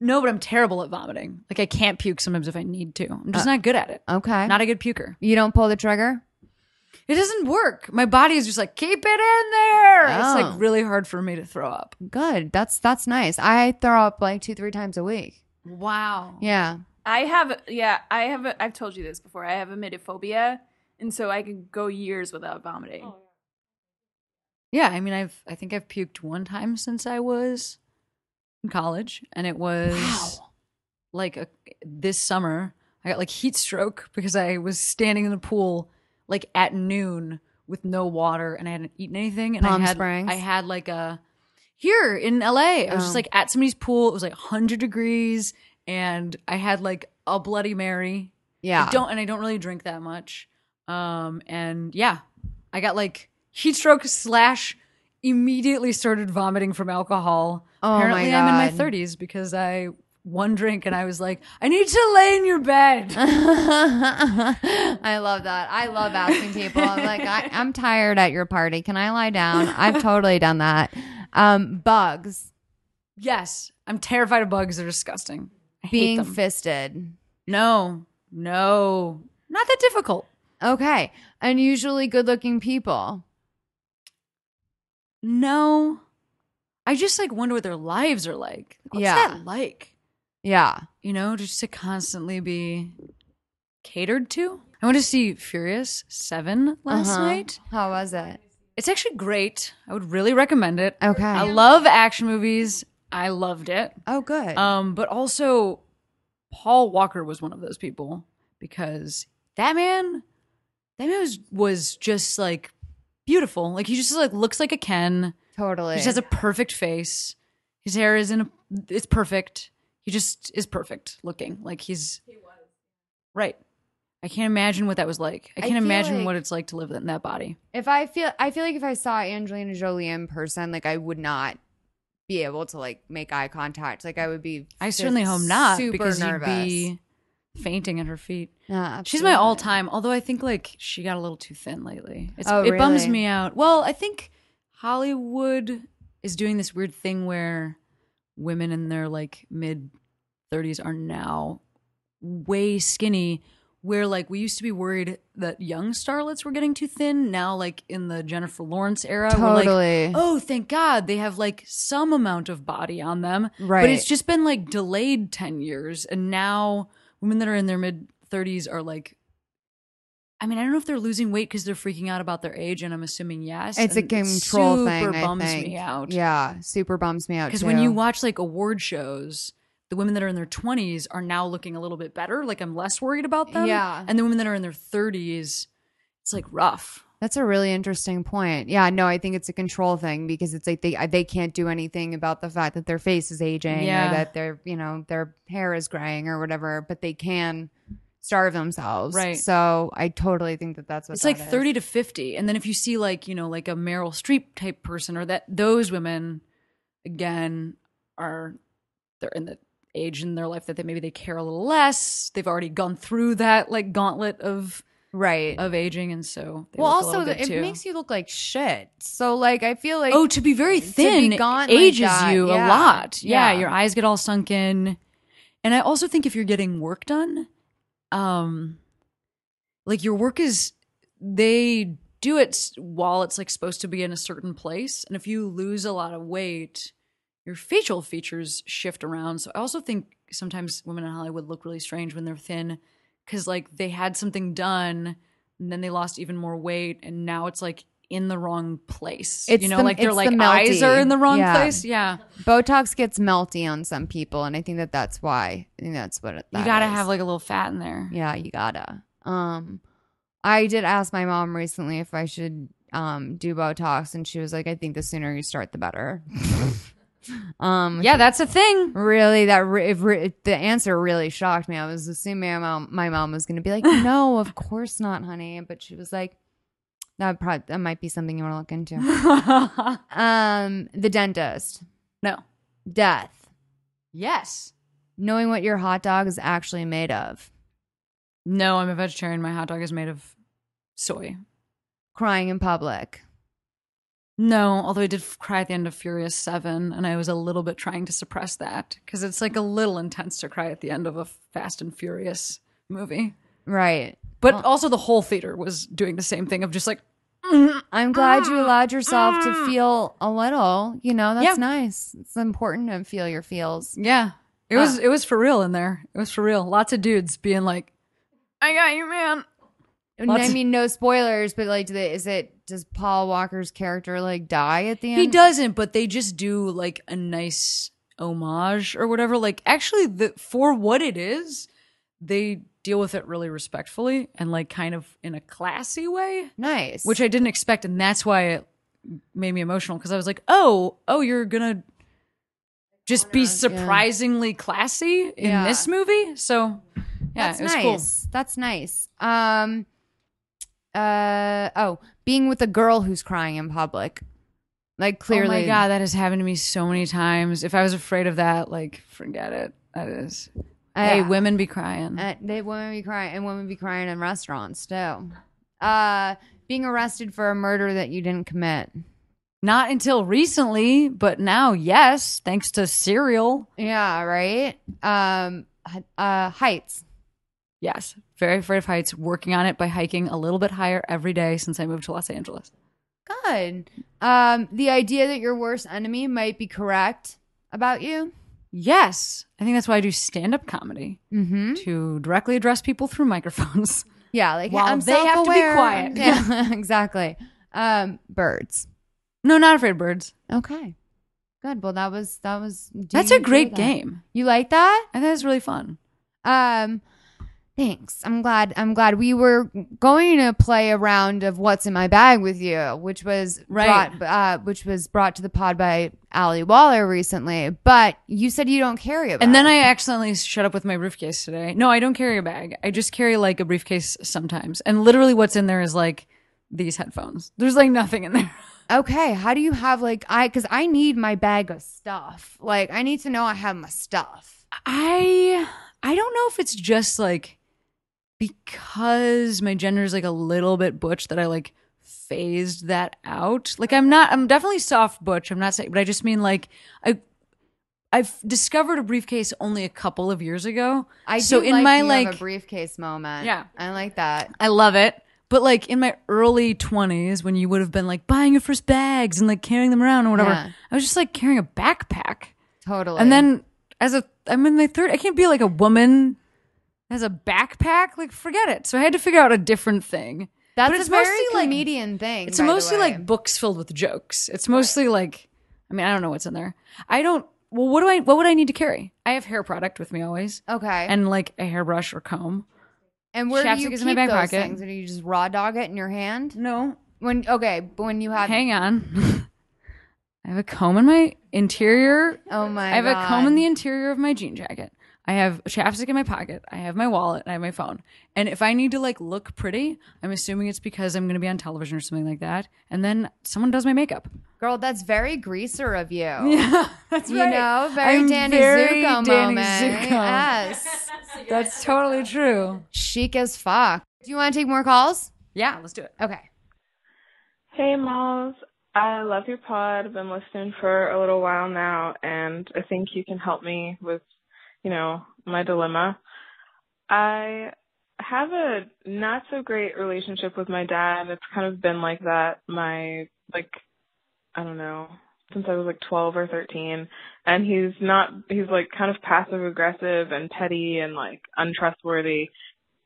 No, but I'm terrible at vomiting. Like I can't puke sometimes if I need to. I'm just Uh, not good at it. Okay. Not a good puker. you don't pull the trigger. It doesn't work. My body is just like, keep it in there. It's Oh. like really hard for me to throw up. Good. That's that's nice. I throw up like two three times a week. Wow. Yeah. I have, yeah, I have. A, I've told you this before. I have emetophobia, and so I could go years without vomiting. Oh, yeah, I mean I've I think I've puked one time since I was in college and it was like a, this summer I got like heat stroke because I was standing in the pool like at noon with no water and I hadn't eaten anything and Palm I had Springs? I had like a here in LA I was just Oh. like at somebody's pool it was like 100 degrees and I had like a bloody mary Yeah. I don't and I don't really drink that much. Um and yeah, I got like heat stroke slash immediately started vomiting from alcohol. Oh my Apparently I'm in my thirties because I one drink and I was like, I need to lay in your bed. I love that. I love asking people. I'm like, I, I'm tired at your party. Can I lie down? I've totally done that. Um, bugs yes. I'm terrified of bugs. They're disgusting. I hate being them. fisted. no, no. Not that difficult. Okay. Unusually good looking people. No. I just like wonder what their lives are like. What's Yeah. that like? Yeah. you know, just to constantly be catered to. I went to see Furious 7 last Uh-huh. night. How was it? It's actually great. I would really recommend it. Okay. I love action movies. I loved it. oh, good. Um, but also Paul Walker was one of those people because that man that man was was just like beautiful. Like he just like looks like a Ken. totally. He just has a perfect face. His hair is in a it's perfect. He just is perfect looking. Like he's Right. I can't imagine what that was like. I I can't feel imagine like- what it's like to live in that body. if I feel, I feel like if I saw Angelina Jolie in person, like I would not be able to like make eye contact. Like I would be. I certainly hope not Super because nervous. you'd be fainting at her feet. Yeah, She's my all time, although I think like she got a little too thin lately. It's, Oh, it bums me out. Well, I think Hollywood is doing this weird thing where women in their like mid 30s are now way skinny where like we used to be worried that young starlets were getting too thin. Now like in the jennifer lawrence era we're like Totally. oh thank god they have like some amount of body on them. Right but it's just been like delayed 10 years. And now women that are in their mid 30s are like I mean, I don't know if they're losing weight because they're freaking out about their age, and I'm assuming yes. It's a and control super thing. I bums think. me out. Yeah, super bums me out. Because when you watch like award shows, the women that are in their 20s are now looking a little bit better. Like I'm less worried about them. Yeah. And the women that are in their 30s, it's like rough. That's a really interesting point. Yeah, no, I think it's a control thing because it's like they uh, they can't do anything about the fact that their face is aging Yeah. or that their you know their hair is graying or whatever, but they can starve themselves. Right. So I totally think that that's what It's like that is. 30 to 50. And then if you see like, you know, like a Meryl Streep type person or that those women again are they're in the age in their life that they maybe they care a little less. They've already gone through that like gauntlet of right. of aging and so they well, also it too. makes you look like shit. So like I feel like oh, to be very be thin gaunt like ages that, you yeah. a lot. Yeah, Yeah. your eyes get all sunken. And I also think if you're getting work done, um, like your work is they do it while it's like supposed to be in a certain place, and if you lose a lot of weight, your facial features shift around. So I also think sometimes women in Hollywood look really strange when they're thin because like they had something done and then they lost even more weight, and now it's like in the wrong place. It's you know, the- like their it's like the eyes are in the wrong Yeah. place. Yeah, Botox gets melty on some people, and I think that that's why. I think that's what it, you gotta is. have like a little fat in there. Yeah, you gotta. Um, I did ask my mom recently if I should um do Botox, and she was like, "I think the sooner you start, the better." um, Yeah, that's a thing. really, that re- if re- the answer really shocked me. I was assuming my mom, my mom was gonna be like, "No, of course not, honey," but she was like, "That probably that might be something you want to look into." um, the dentist, no. death, Yes. knowing what your hot dog is actually made of, No, I'm a vegetarian. My hot dog is made of soy. crying in public. No, although I did f- cry at the end of Furious 7, and I was a little bit trying to suppress that because it's like a little intense to cry at the end of a Fast and Furious movie. Right. But Well- also, the whole theater was doing the same thing of just like, I'm glad you mm-hmm. allowed yourself to mm-hmm. feel a little. You know, that's Yeah. nice. It's important to feel your feels. yeah. It was it was for real in there. It was for real. Lots of dudes being like, "I got you, man." Lots I mean, no spoilers, but like, do they, is it does Paul Walker's character like die at the end? He doesn't, but they just do like a nice homage or whatever. Like actually the for what it is, they deal with it really respectfully and like kind of in a classy way, Nice. which I didn't expect and that's why it made me emotional because I was like, "Oh, oh, you're going to just be surprisingly classy in Yeah. this movie?" So, yeah, that's it was nice. cool. That's nice. Um. Uh. Oh, being with a girl who's crying in public, like clearly. Oh my god, that has happened to me so many times. If I was afraid of that, like forget it. That is. Hey, Yeah. women be crying. Uh, they women be crying, and women be crying in restaurants too. Uh, being arrested for a murder that you didn't commit. Not until recently, but now, yes, thanks to Serial. Yeah, right. Um, uh, heights. Yes, very afraid of heights, working on it by hiking a little bit higher every day since I moved to Los Angeles. Good. Um, the idea that your worst enemy might be correct about you. Yes, I think that's why I do stand up comedy Mm-hmm. to directly address people through microphones. Yeah, like While I'm they have to be quiet. Yeah, exactly. Um, birds. No, not afraid of birds. Okay. Good. Well, that was that was. That's a great that? game. You like that? I think it's really fun. Um, thanks. I'm glad. I'm glad we were going to play a round of what's in my bag with you, which was Right. brought, uh, which was brought to the pod by Ali Waller recently. But you said you don't carry a bag. And then I accidentally shut up with my briefcase today. No, I don't carry a bag. I just carry like a briefcase sometimes. And literally what's in there is like these headphones. There's like nothing in there. okay. How do you have like I? Because I need my bag of stuff. Like I need to know I have my stuff. I I don't know if it's just like because my gender is like a little bit butch that I like phased that out. Like I'm not I'm definitely soft butch. I'm not saying but I just mean like I I've discovered a briefcase only a couple of years ago. I so do in like my like a briefcase moment. Yeah. I like that. I love it. But like in my early 20s, when you would have been like buying your first bags and like carrying them around or whatever, Yeah. I was just like carrying a backpack. Totally. And then as a, I'm in my third, I can't be like a woman as a backpack. Like forget it. So I had to figure out a different thing. that's but a it's very mostly, like- comedian thing. It's mostly like books filled with jokes. It's mostly like, I mean, I don't know what's in there. I don't. Well, what do I? What would I need to carry? I have hair product with me always, okay. and like a hairbrush or comb. And where do you keep in my back those pocket. things? Do you just raw dog it in your hand? No, When okay, but when you have hang on. I have a comb in my interior. oh my, I have a comb in the interior of my jean jacket. I have a chapstick in my pocket. I have my wallet. And I have my phone. And if I need to like look pretty, I'm assuming it's because I'm going to be on television or something like that. And then someone does my makeup. girl. That's very greaser of you. Yeah, that's You know, very I'm Danny very Zuko Danny moment. Zuko. Yes, That's totally true. chic as fuck. Do you want to take more calls? Yeah, let's do it. Okay. Hey, Malls. I love your pod. I've been listening for a little while now, and I think you can help me with, you know, my dilemma. I have a not so great relationship with my dad. It's kind of been like that my, like, I don't know, since I was like 12 or 13. And he's not, he's like kind of passive aggressive and petty and like untrustworthy.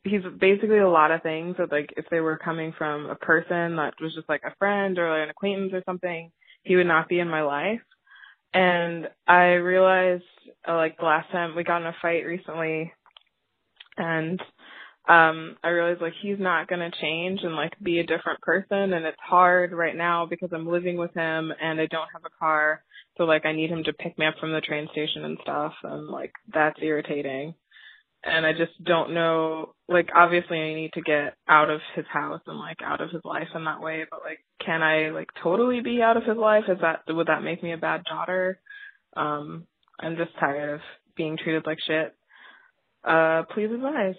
he's basically a lot of things that like if they were coming from a person that was just like a friend or like an acquaintance or something, he would not be in my life. And I realized uh, like the last time we got in a fight recently and um I realized like he's not to change and like be a different person and it's hard right now because I'm living with him and I don't have a car. So like I need him to pick me up from the train station and stuff and like that's irritating and I just don't know. Like, obviously, I need to get out of his house and like out of his life in that way. But like, can I like totally be out of his life? Is that would that make me a bad daughter? Um, I'm just tired of being treated like shit. Uh, please advise.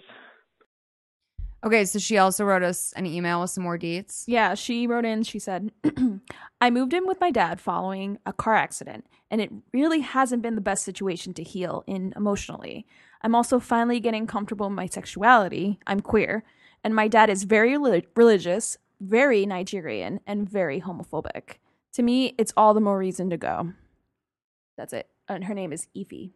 Okay, so she also wrote us an email with some more deets. Yeah, she wrote in, she said, I moved in with my dad following a car accident, and it really hasn't been the best situation to heal in emotionally. I'm also finally getting comfortable in my sexuality. I'm queer, and my dad is very relig- religious, very Nigerian, and very homophobic. To me, it's all the more reason to go. That's it. And her name is Ify.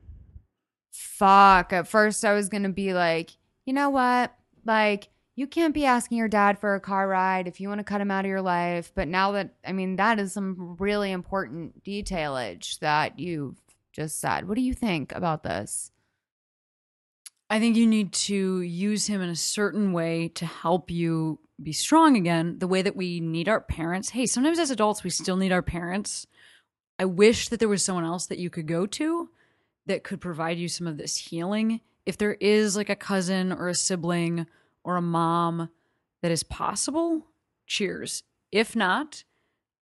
Fuck. At first, I was going to be like, you know what? Like, you can't be asking your dad for a car ride if you want to cut him out of your life. But now that, I mean, that is some really important detailage that you've just said. What do you think about this? I think you need to use him in a certain way to help you be strong again, the way that we need our parents. Hey, sometimes as adults, we still need our parents. I wish that there was someone else that you could go to that could provide you some of this healing. If there is like a cousin or a sibling or a mom that is possible, cheers. If not,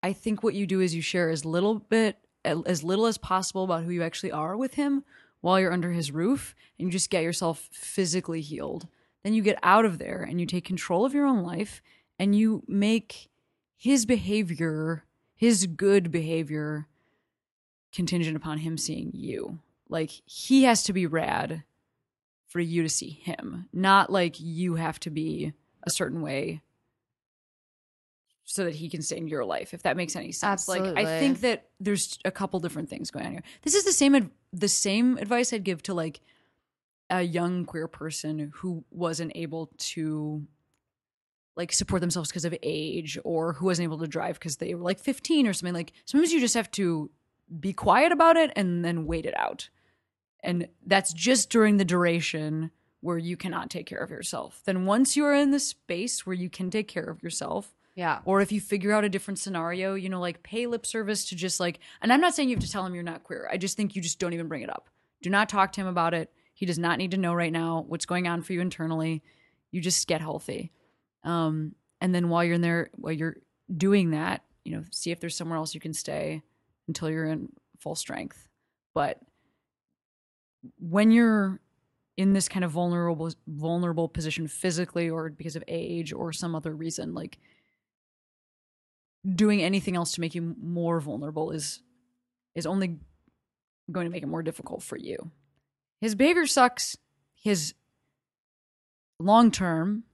I think what you do is you share as little bit as little as possible about who you actually are with him while you're under his roof and you just get yourself physically healed. Then you get out of there and you take control of your own life and you make his behavior, his good behavior, contingent upon him seeing you. Like he has to be rad for you to see him, not like you have to be a certain way so that he can stay in your life if that makes any sense. Like i think that there's a couple different things going on here. This is the same ad- the same advice i'd give to like a young queer person who wasn't able to like support themselves because of age or who wasn't able to drive because they were like 15 or something. Like sometimes you just have to be quiet about it and then wait it out. And that's just during the duration where you cannot take care of yourself. Then once you are in the space where you can take care of yourself Yeah. or if you figure out a different scenario, you know, like pay lip service to just like, and I'm not saying you have to tell him you're not queer. I just think you just don't even bring it up. Do not talk to him about it. He does not need to know right now what's going on for you internally. You just get healthy. Um, and then while you're in there, while you're doing that, you know, see if there's somewhere else you can stay until you're in full strength. But when you're in this kind of vulnerable vulnerable position physically or because of age or some other reason, like doing anything else to make you more vulnerable is is only going to make it more difficult for you. His behavior sucks. His long term,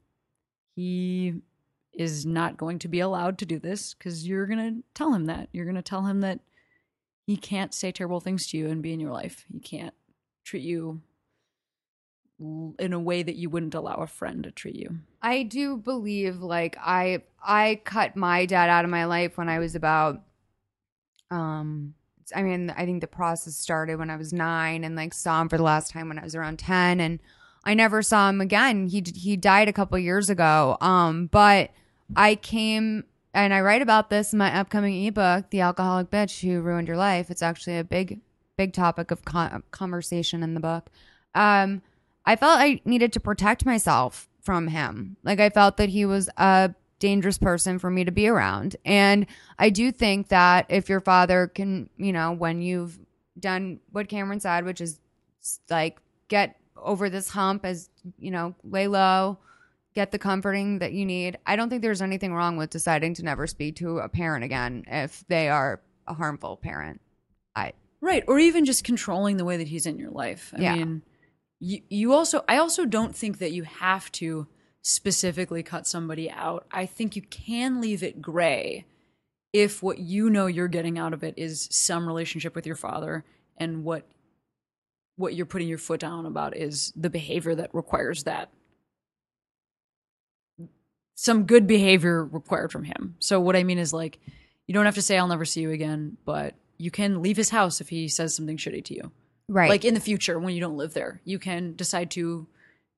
he is not going to be allowed to do this because you're going to tell him that. You're going to tell him that he can't say terrible things to you and be in your life. He can't treat you in a way that you wouldn't allow a friend to treat you. I do believe like I I cut my dad out of my life when I was about um I mean I think the process started when I was 9 and like saw him for the last time when I was around 10 and I never saw him again. He he died a couple years ago. Um but I came and I write about this in my upcoming ebook, The Alcoholic Bitch Who Ruined Your Life. It's actually a big big topic of con- conversation in the book. Um I felt I needed to protect myself from him. Like I felt that he was a dangerous person for me to be around. And I do think that if your father can, you know, when you've done what Cameron said, which is like get over this hump as, you know, lay low, get the comforting that you need. I don't think there's anything wrong with deciding to never speak to a parent again if they are a harmful parent. I Right. Or even just controlling the way that he's in your life. I Yeah. mean, you, you also, I also don't think that you have to specifically cut somebody out. I think you can leave it gray if what you know you're getting out of it is some relationship with your father and what what you're putting your foot down about is the behavior that requires that some good behavior required from him. So what I mean is like you don't have to say I'll never see you again, but you can leave his house if he says something shitty to you. Right. Like in the future when you don't live there, you can decide to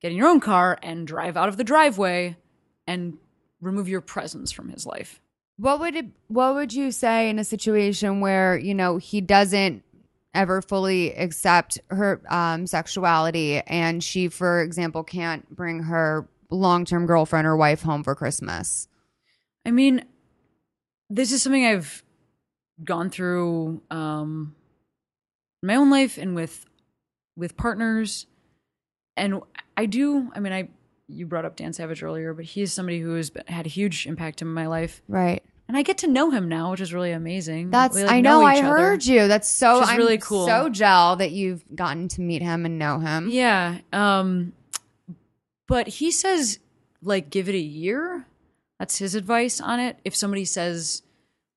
get in your own car and drive out of the driveway and remove your presence from his life. What would it what would you say in a situation where, you know, he doesn't ever fully accept her um, sexuality and she for example can't bring her long-term girlfriend or wife home for Christmas? I mean, this is something I've gone through um in my own life and with with partners and I do I mean I you brought up Dan Savage earlier, but he is somebody who has been, had a huge impact in my life. Right. And I get to know him now, which is really amazing. That's We, like, I know, I other. heard you. That's so I'm really cool. so gel that you've gotten to meet him and know him. Yeah. Um but he says like give it a year. That's his advice on it. If somebody says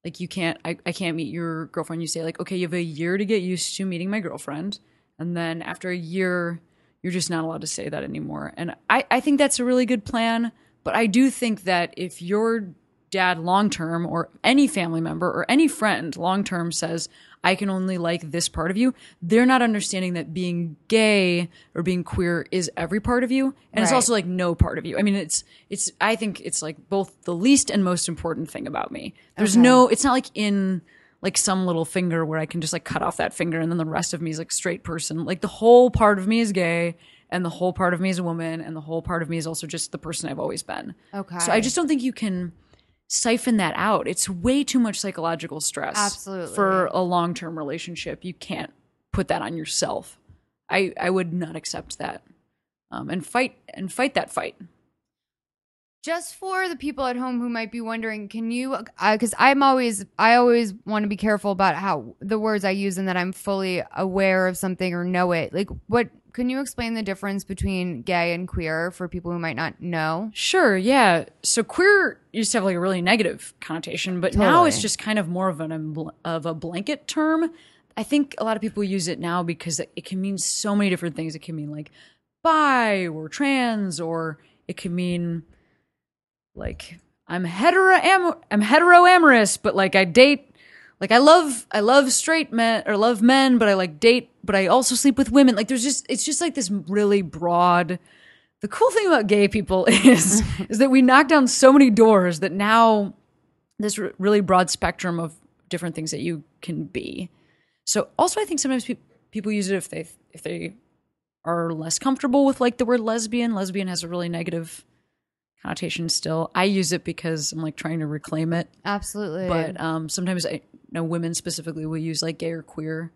like you can't I, I can't meet your girlfriend, you say like, okay, you have a year to get used to meeting my girlfriend. And then after a year, you're just not allowed to say that anymore. And I, I think that's a really good plan. But I do think that if your dad long term or any family member or any friend long term says, I can only like this part of you, they're not understanding that being gay or being queer is every part of you. And it's also like no part of you. I mean, it's, it's, I think it's like both the least and most important thing about me. There's Okay. no, it's not like in, like some little finger where I can just like cut off that finger and then the rest of me is like straight person. Like the whole part of me is gay and the whole part of me is a woman and the whole part of me is also just the person I've always been. Okay. So I just don't think you can siphon that out. It's way too much psychological stress. Absolutely. For a long-term relationship, you can't put that on yourself. I I would not accept that. Um, and fight and fight that fight. just for the people at home who might be wondering can you because i'm always i always want to be careful about how the words i use and that i'm fully aware of something or know it like what can you explain the difference between gay and queer for people who might not know Sure, yeah. So queer used to have like a really negative connotation, but now it's just kind of more of an of a blanket term. I think a lot of people use it now because it, can mean so many different things. It can mean like bi or trans, or it can mean like I'm hetero I'm heteroamorous, but like I date like I love I love straight men or love men, but I like date, but I also sleep with women. Like there's just it's just like this really broad the cool thing about gay people is is that we knock down so many doors that now this r- really broad spectrum of different things that you can be. So also I think sometimes pe- people use it if they if they are less comfortable with like the word lesbian. Lesbian has a really negative connotation still. I use it because I'm like trying to reclaim it. absolutely But um sometimes I know women specifically will use like gay or queer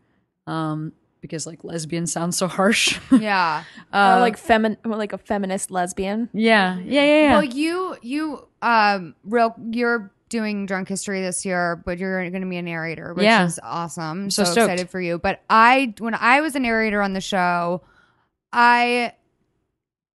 um because like lesbian sounds so harsh. yeah Uh, or like femin like a feminist lesbian. yeah. Yeah, yeah, yeah. well you you um real you're doing drunk history this year but you're going to be a narrator which Yeah. is awesome so so, excited for you but i when i was a narrator on the show i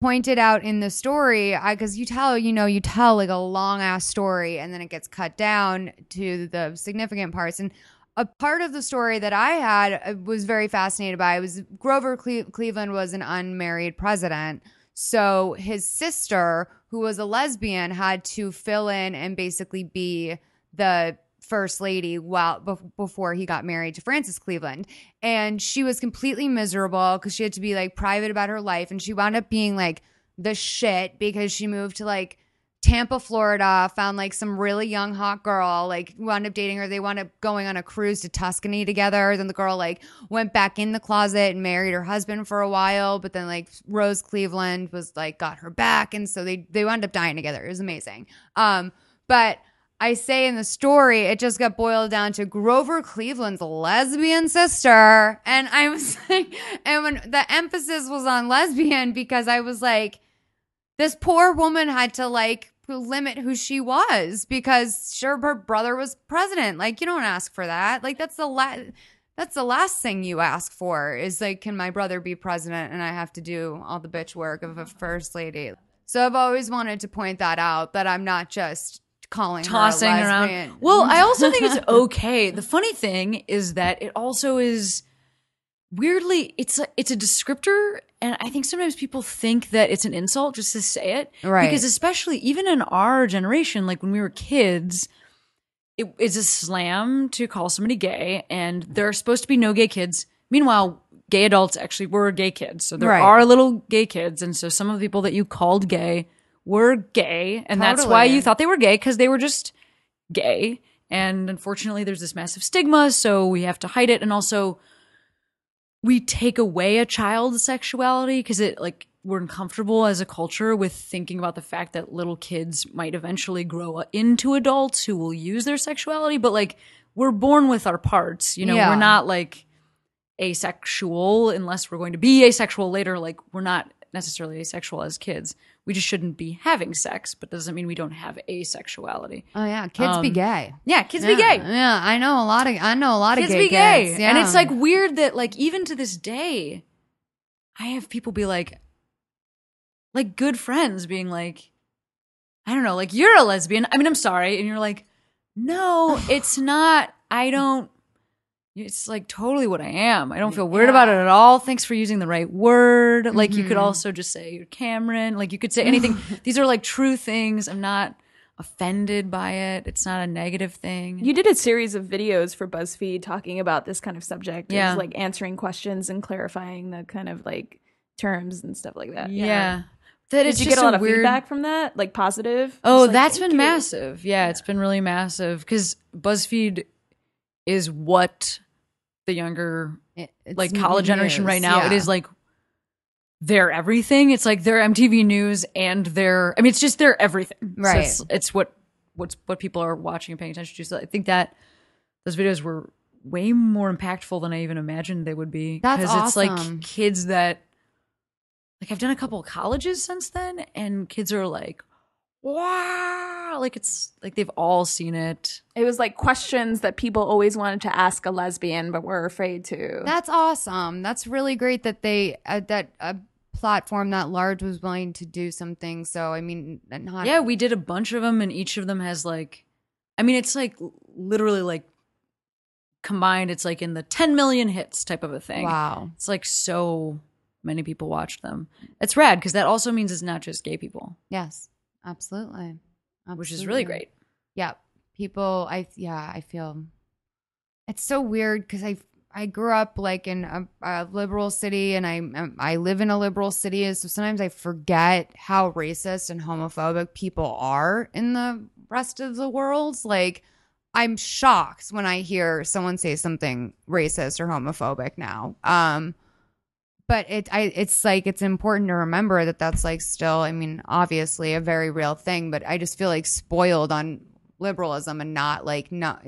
pointed out in the story because you tell you know you tell like a long ass story and then it gets cut down to the significant parts. And a part of the story that i had uh, was very fascinated by was grover Cle- cleveland was an unmarried president. So his sister who was a lesbian had to fill in and basically be the first lady while bef- before he got married to Frances Cleveland and she was completely miserable cuz she had to be like private about her life and she wound up being like the shit because she moved to like Tampa, Florida, found like some really young hot girl, like wound up dating her. They wound up going on a cruise to Tuscany together. Then the girl like went back in the closet and married her husband for a while, but then like Rose Cleveland was like got her back and so they they wound up dying together. It was amazing. Um but I say in the story, it just got boiled down to Grover Cleveland's lesbian sister. And I was like, and when the emphasis was on lesbian, because I was like, this poor woman had to like limit who she was because sure her brother was president. Like you don't ask for that. Like that's the last that's the last thing you ask for is like can my brother be president and I have to do all the bitch work of a first lady. So I've always wanted to point that out that I'm not just calling tossing around. Well, I also think it's okay. The funny thing is that it also is weirdly it's a it's a descriptor and i think sometimes people think that it's an insult just to say it Right. because especially even in our generation like when we were kids it is a slam to call somebody gay and there are supposed to be no gay kids meanwhile gay adults actually were gay kids so there Right. are little gay kids and so some of the people that you called gay were gay and that's why you thought they were gay because they were just gay. And unfortunately there's this massive stigma so we have to hide it. And also we take away a child's sexuality because it like we're uncomfortable as a culture with thinking about the fact that little kids might eventually grow into adults who will use their sexuality. But like we're born with our parts you know? Yeah. we're not like asexual unless we're going to be asexual later. Like we're not necessarily asexual as kids we just shouldn't be having sex but doesn't mean we don't have asexuality. Oh yeah, kids be Um, gay. yeah kids yeah, be gay. Yeah, I know a lot of I know a lot kids of gay be gay. kids. and it's like weird that like even to this day i have people be like like good friends being like i don't know like you're a lesbian. I mean i'm sorry. And you're like no it's not. I don't it's like totally what i am i don't feel weird about it at all thanks for using the right word like you could Mhm. also just say you're cameron like you could say anything these are like true things i'm not offended by it it's not a negative thing You did a series of videos for BuzzFeed talking about this kind of subject. It was, Yeah. like answering questions and clarifying the kind of like terms and stuff like that. yeah, That Did you get a lot of weird... feedback from that? Like positive? Oh, like, that's "Thank been you." massive. Yeah, it's been really massive because BuzzFeed is what the younger, It- like college generation news, right now. It yeah. is like their everything. It's like they're MTV News and they're I mean, it's just they're everything. So Right. it's, it's what what's what people are watching and paying attention to. So I think that those videos were way more impactful than I even imagined they would be. That's because it's like kids that like I've done a couple of colleges since then, and kids are like, wow, like it's like they've all seen it. It was like questions that people always wanted to ask a lesbian, but were afraid to. That's awesome. That's really great that they uh, that a platform that large was willing to do something. So I mean, not Yeah, we did a bunch of them, and each of them has like, I mean, it's like literally like combined. It's like in the 10 million hits type of a thing. Wow. It's like so many people watched them. It's rad because that also means it's not just gay people, Yes, absolutely. which is really great. Yeah, people. I yeah, I feel it's so weird because I I grew up like in a, a liberal city, and I um, I live in a liberal city, so sometimes I forget how racist and homophobic people are in the rest of the world. Like. I'm shocked when I hear someone say something racist or homophobic now. Um, but it I it's like it's important to remember that that's like still I mean obviously a very real thing but I just feel like spoiled on liberalism and not like not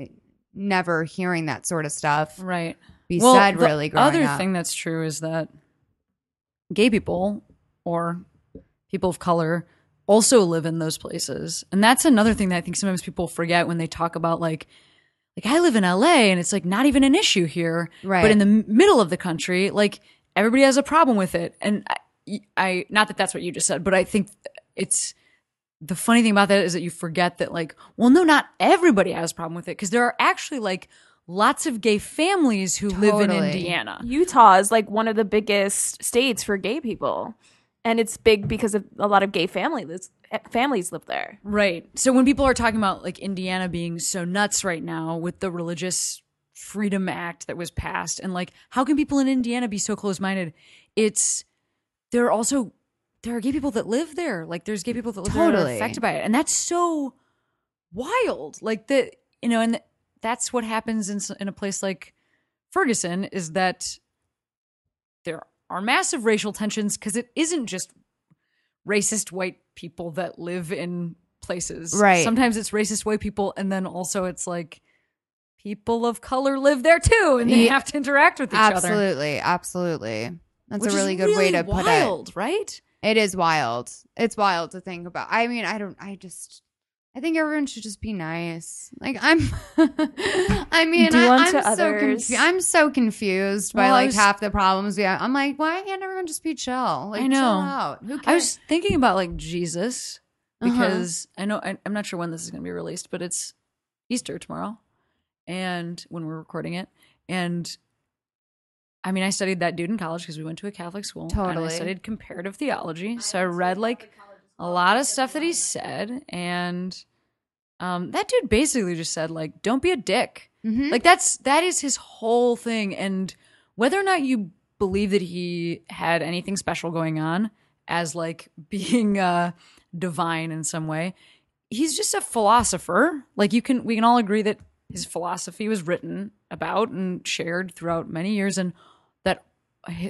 never hearing that sort of stuff Right. be Well, said the really growing other up. thing that's true is that gay people or people of color also live in those places. And that's another thing that I think sometimes people forget when they talk about like like I live in LA and it's like not even an issue here. Right. But in the middle of the country, like everybody has a problem with it. And I, I not that that's what you just said, but I think it's the funny thing about that is that you forget that like well no not everybody has a problem with it because there are actually like lots of gay families who live in Totally. Indiana. Utah is like one of the biggest states for gay people. And it's big because of a lot of gay families eh, families live there. Right. So when people are talking about like Indiana being so nuts right now with the Religious Freedom Act that was passed and like how can people in Indiana be so close-minded? It's there are also there are gay people that live there. Like there's gay people that live there that are affected by it. And that's so wild. Like the you know and that's what happens in in a place like Ferguson is that there are massive racial tensions because it isn't just racist white people that live in places. Right. Sometimes it's racist white people, and then also it's like people of color live there too, and they Yeah. have to interact with each other. absolutely absolutely that's Which a really good way really to put it wild, right? It is wild. It's wild to think about. I mean, I don't. I just. I think everyone should just be nice. Like I'm. I mean, Do I, I'm so others. confu- I'm so confused by Well, I like was- half the problems we have. I'm like, why can't everyone just be chill? Like, I know. Chill out. Who cares? I was thinking about like Jesus Uh-huh. because I know I, I'm not sure when this is going to be released, but it's Easter tomorrow, and when we're recording it, and I mean, I studied that dude in college because we went to a Catholic school. And Totally. I studied comparative theology. So I read like a lot of stuff that he said. And um, that dude basically just said, like, don't be a dick. Mhm. Like that's that is his whole thing. And whether or not you believe that he had anything special going on as like being uh divine in some way, he's just a philosopher. Like you can we can all agree that his philosophy was written about and shared throughout many years and that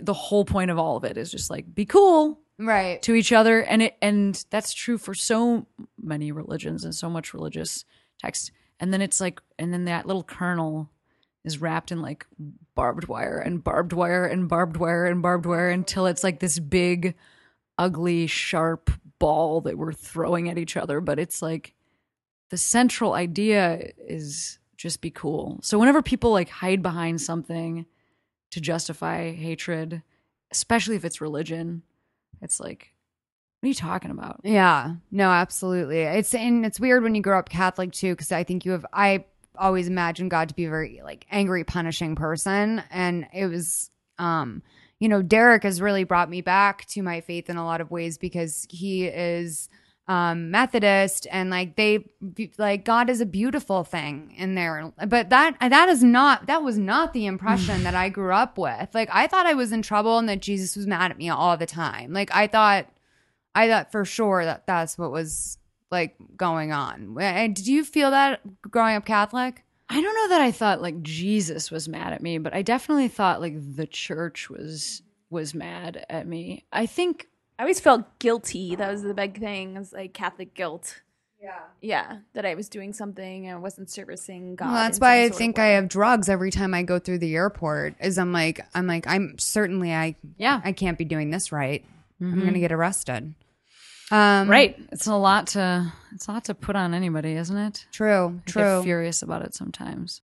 the whole point of all of it is just like be cool Right. to each other and it and that's true for so many religions and so much religious text and then it's like and then that little kernel is wrapped in like barbed wire and barbed wire and barbed wire and barbed wire until it's like this big ugly sharp ball that we're throwing at each other but it's like the central idea is just be cool so whenever people like hide behind something to justify hatred especially if it's religion it's like, what are you talking about? Yeah, no, absolutely. It's and it's weird when you grow up Catholic too, because I think you have. I always imagined God to be a very like angry, punishing person, and it was, um, you know, Derek has really brought me back to my faith in a lot of ways because he is um methodist and like they like god is a beautiful thing in there but that that is not that was not the impression that i grew up with like i thought i was in trouble and that jesus was mad at me all the time like i thought I thought for sure that that's what was like going on. And did you feel that growing up Catholic? I don't know that I thought like Jesus was mad at me, but I definitely thought like the church was was mad at me. I think I always felt guilty. That was the big thing. It was like Catholic guilt. Yeah. Yeah, that I was doing something and I wasn't servicing God. Well, that's why I think. I have drugs every time I go through the airport. Is I'm like I'm like I'm certainly I yeah, I can't be doing this right. I'm Mhm. gonna get arrested. Um, right. It's a lot to it's a lot to put on anybody, isn't it? True. I True. get furious about it sometimes.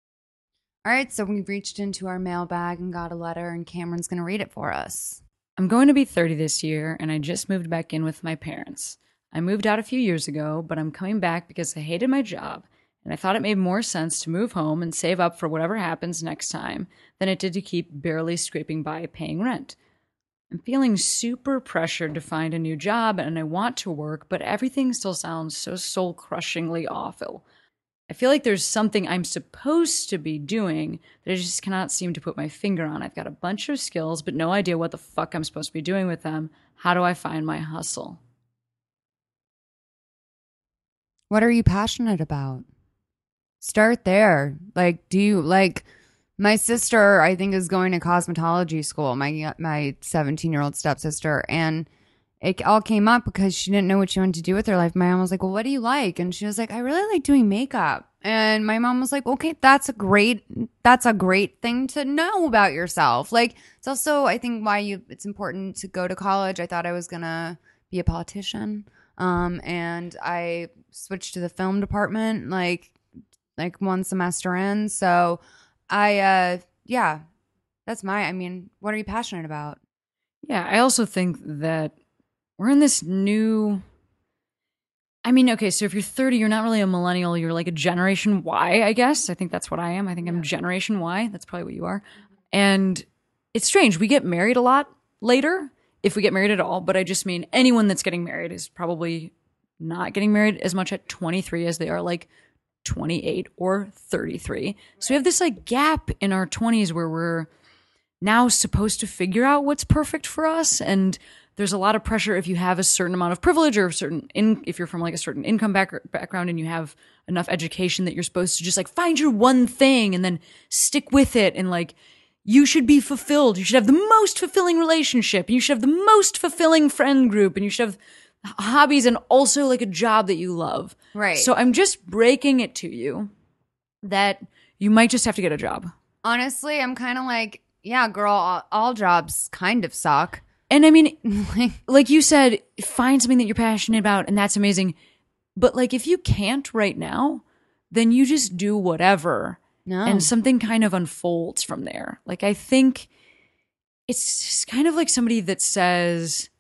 All right, so we reached into our mailbag and got a letter, and Cameron's gonna read it for us. I'm going to be 30 this year, and I just moved back in with my parents. I moved out a few years ago, but I'm coming back because I hated my job, and I thought it made more sense to move home and save up for whatever happens next time than it did to keep barely scraping by paying rent. I'm feeling super pressured to find a new job, and I want to work, but everything still sounds so soul crushingly awful. I feel like there's something I'm supposed to be doing that I just cannot seem to put my finger on. I've got a bunch of skills, but no idea what the fuck I'm supposed to be doing with them. How do I find my hustle? What are you passionate about? Start there. Like, do you like my sister? I think is going to cosmetology school. My my seventeen year old stepsister, and it all came up because she didn't know what she wanted to do with her life. My mom was like, "Well, what do you like?" And she was like, "I really like doing makeup." And my mom was like, "Okay, that's a great that's a great thing to know about yourself." Like, it's also I think why you it's important to go to college. I thought I was gonna be a politician, um, and I switched to the film department like like one semester in. So I uh yeah, that's my I mean, what are you passionate about? Yeah, I also think that we're in this new. I mean, okay, so if you're 30, you're not really a millennial. You're like a Generation Y, I guess. I think that's what I am. I think I'm Generation Y. That's probably what you are. And it's strange. We get married a lot later, if we get married at all. But I just mean anyone that's getting married is probably not getting married as much at 23 as they are like 28 or 33. So we have this like gap in our 20s where we're now supposed to figure out what's perfect for us and there's a lot of pressure if you have a certain amount of privilege or a certain in, if you're from like a certain income back, background and you have enough education that you're supposed to just like find your one thing and then stick with it and like you should be fulfilled you should have the most fulfilling relationship you should have the most fulfilling friend group and you should have hobbies and also like a job that you love Right. so i'm just breaking it to you that you might just have to get a job Honestly, I'm kind of like, yeah, girl, all, all jobs kind of suck. And I mean, like you said, find something that you're passionate about, and that's amazing. But like, if you can't right now, then you just do whatever, No. and something kind of unfolds from there. Like, I think it's just kind of like somebody that says,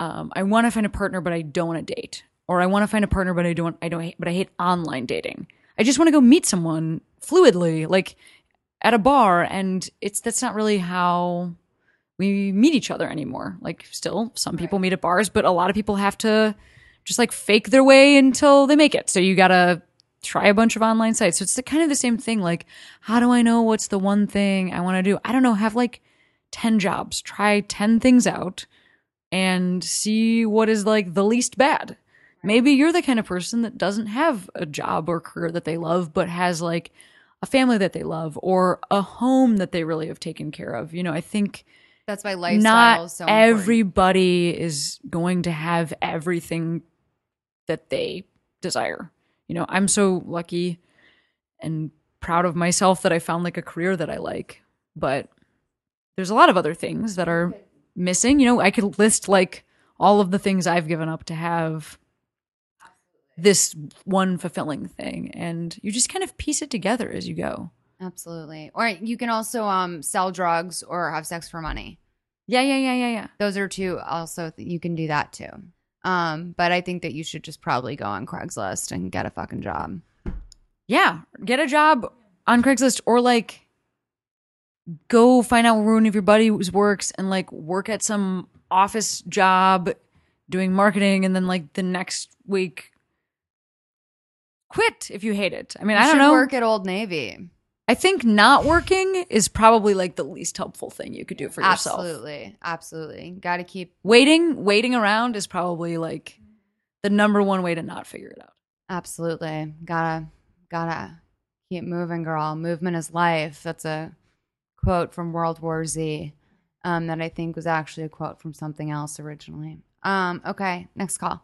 um, "I want to find a partner, but I don't want to date," or "I want to find a partner, but I don't, I don't, but I hate online dating. I just want to go meet someone fluidly." Like, at a bar and it's that's not really how we meet each other anymore. Like still some people meet at bars, but a lot of people have to just like fake their way until they make it. So you got to try a bunch of online sites. So it's the, kind of the same thing like how do I know what's the one thing I want to do? I don't know, have like 10 jobs, try 10 things out and see what is like the least bad. Maybe you're the kind of person that doesn't have a job or career that they love, but has like a family that they love or a home that they really have taken care of. You know, I think That's why lifestyle not is so important. everybody is going to have everything that they desire. You know, I'm so lucky and proud of myself that I found like a career that I like, but there's a lot of other things that are missing. You know, I could list like all of the things I've given up to have this one fulfilling thing and you just kind of piece it together as you go. Absolutely. Or you can also um sell drugs or have sex for money. Yeah, yeah, yeah, yeah, yeah. Those are two also th- you can do that too. Um but I think that you should just probably go on Craigslist and get a fucking job. Yeah, get a job on Craigslist or like go find out where one of your buddies works and like work at some office job doing marketing and then like the next week quit if you hate it. I mean, You I don't know. work at Old Navy. I think not working is probably like the least helpful thing you could do for yourself. Absolutely. Absolutely. Got to keep Waiting, waiting around is probably like the number one way to not figure it out. Absolutely. Gotta gotta keep moving, girl. Movement is life. That's a quote from World War Z. Um, that I think was actually a quote from something else originally. Um, okay, next call.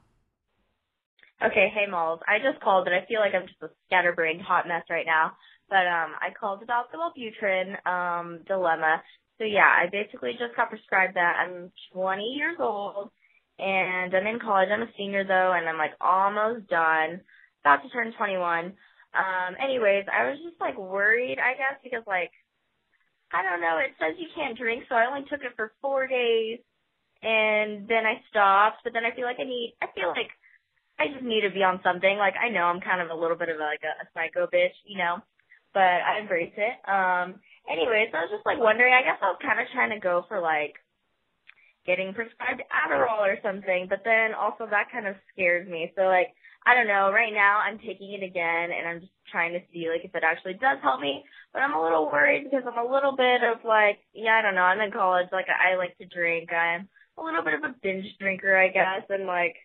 Okay, hey Malls. I just called, but I feel like I'm just a scatterbrained hot mess right now. But um, I called about the Wellbutrin um dilemma. So yeah, I basically just got prescribed that. I'm 20 years old, and I'm in college. I'm a senior though, and I'm like almost done, about to turn 21. Um, anyways, I was just like worried, I guess, because like I don't know. It says you can't drink, so I only took it for four days, and then I stopped. But then I feel like I need. I feel like I just need to be on something. Like I know I'm kind of a little bit of like a, a psycho bitch, you know, but I embrace it. Um. Anyways, I was just like wondering. I guess I was kind of trying to go for like getting prescribed Adderall or something, but then also that kind of scares me. So like I don't know. Right now I'm taking it again, and I'm just trying to see like if it actually does help me. But I'm a little worried because I'm a little bit of like yeah I don't know. I'm in college. Like I like to drink. I'm a little bit of a binge drinker, I guess, and like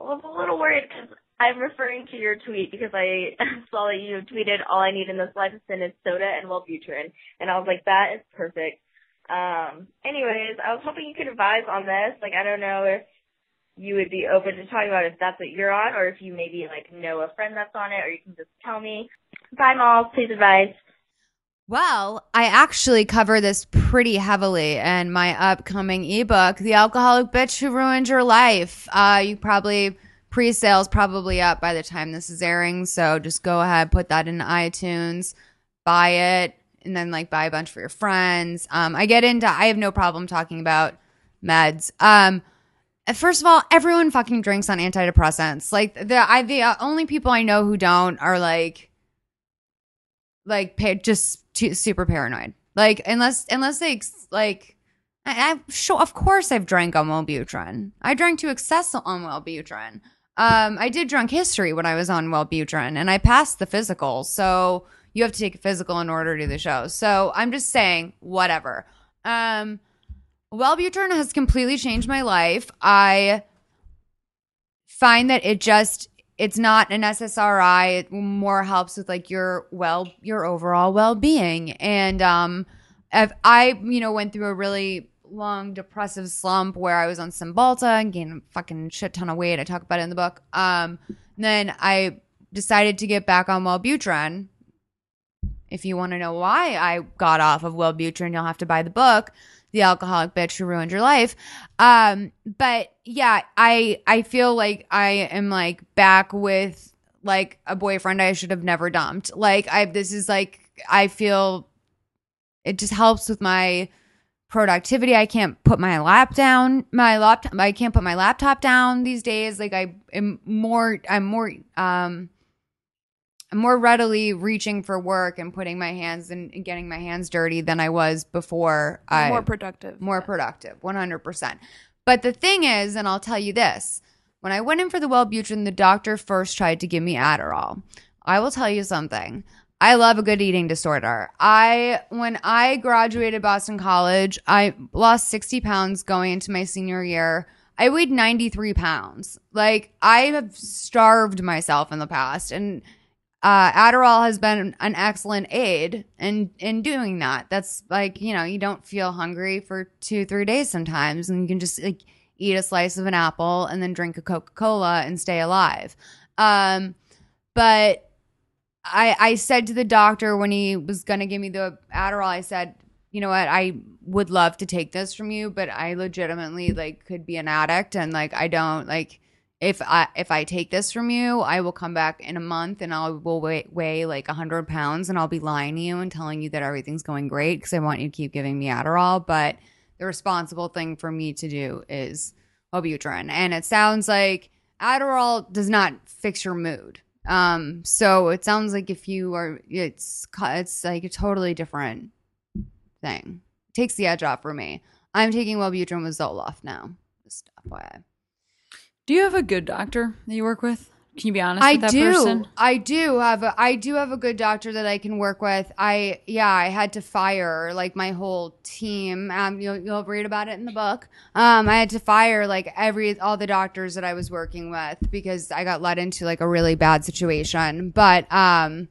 I'm a little worried because I'm referring to your tweet because I saw that you tweeted all I need in this life is soda and Wellbutrin, and I was like, that is perfect. Um, anyways, I was hoping you could advise on this. Like, I don't know if you would be open to talking about if that's what you're on, or if you maybe like know a friend that's on it, or you can just tell me. Bye, Malls. Please advise. Well, I actually cover this pretty heavily in my upcoming ebook, The Alcoholic Bitch Who Ruined Your Life. Uh, you probably pre-sales probably up by the time this is airing, so just go ahead, put that in iTunes, buy it, and then like buy a bunch for your friends. Um, I get into I have no problem talking about meds. Um, first of all, everyone fucking drinks on antidepressants. Like the I the only people I know who don't are like like just too, super paranoid. Like unless unless they like I, I sure of course I've drank on Wellbutrin. I drank to excess on Wellbutrin. Um, I did drunk history when I was on Wellbutrin, and I passed the physical. So you have to take a physical in order to do the show. So I'm just saying, whatever. Um, Wellbutrin has completely changed my life. I find that it just it's not an SSRI. It more helps with like your well your overall well being. And um, if I you know went through a really long depressive slump where I was on Cymbalta and gained a fucking shit ton of weight. I talk about it in the book. Um, then I decided to get back on Wellbutrin. If you want to know why I got off of Wellbutrin, you'll have to buy the book the alcoholic bitch who ruined your life. Um, but yeah, I I feel like I am like back with like a boyfriend I should have never dumped. Like I this is like I feel it just helps with my productivity. I can't put my lap down, my laptop I can't put my laptop down these days. Like I am more I'm more um I'm more readily reaching for work and putting my hands and getting my hands dirty than I was before. I more productive. more productive, 100%. But the thing is, and I'll tell you this when I went in for the Wellbutrin, the doctor first tried to give me Adderall. I will tell you something. I love a good eating disorder. I, when I graduated Boston College, I lost 60 pounds going into my senior year. I weighed 93 pounds. Like, I have starved myself in the past. And uh, Adderall has been an excellent aid in in doing that. That's like you know you don't feel hungry for two three days sometimes, and you can just like eat a slice of an apple and then drink a Coca Cola and stay alive. Um, but I I said to the doctor when he was gonna give me the Adderall, I said, you know what, I would love to take this from you, but I legitimately like could be an addict and like I don't like if I if I take this from you, I will come back in a month and I will weigh, weigh like hundred pounds and I'll be lying to you and telling you that everything's going great because I want you to keep giving me Adderall. But the responsible thing for me to do is Wellbutrin, and it sounds like Adderall does not fix your mood. Um, so it sounds like if you are, it's it's like a totally different thing. takes the edge off for me. I'm taking Wellbutrin with Zoloft now. Just FYI. Do you have a good doctor that you work with? Can you be honest I with that do. person? I do have a I do have a good doctor that I can work with. I yeah, I had to fire like my whole team. Um, you'll you'll read about it in the book. Um, I had to fire like every all the doctors that I was working with because I got led into like a really bad situation. But um,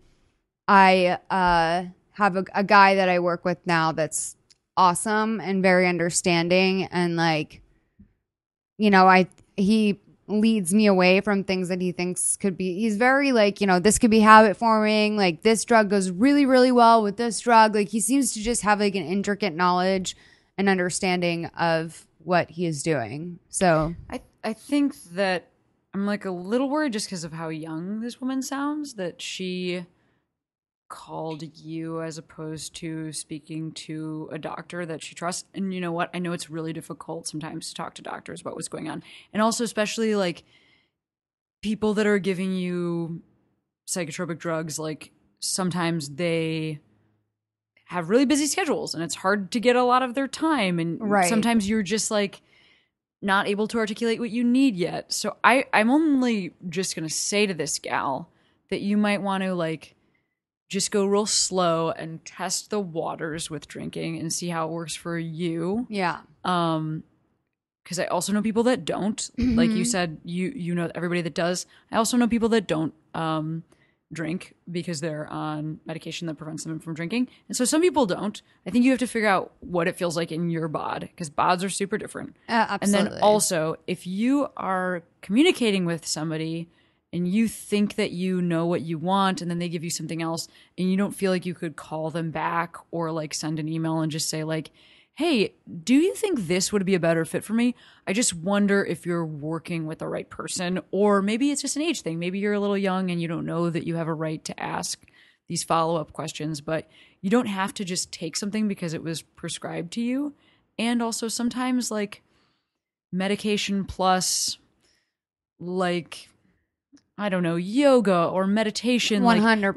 I uh have a, a guy that I work with now that's awesome and very understanding and like you know I he leads me away from things that he thinks could be he's very like you know this could be habit forming like this drug goes really really well with this drug. Like he seems to just have like an intricate knowledge and understanding of what he is doing. So I I think that I'm like a little worried just because of how young this woman sounds that she called you as opposed to speaking to a doctor that she trusts. And you know what? I know it's really difficult sometimes to talk to doctors about what's going on. And also especially like people that are giving you psychotropic drugs like sometimes they have really busy schedules and it's hard to get a lot of their time and Right. sometimes you're just like not able to articulate what you need yet. So I I'm only just going to say to this gal that you might want to like just go real slow and test the waters with drinking and see how it works for you. yeah Um because I also know people that don't. Like you said, you you know everybody that does. I also know people that don't um drink because they're on medication that prevents them from drinking. And so some people don't. I think you have to figure out what it feels like in your bod because bods are super different. Uh, And then also, if you are communicating with somebody and you think that you know what you want and then they give you something else and you don't feel like you could call them back or like send an email and just say like, "Hey, do you think this would be a better fit for me?" I just wonder if you're working with the right person or maybe it's just an age thing. Maybe you're a little young and you don't know that you have a right to ask these follow-up questions, but you don't have to just take something because it was prescribed to you. And also sometimes like medication plus like I don't know, yoga or meditation. 100%.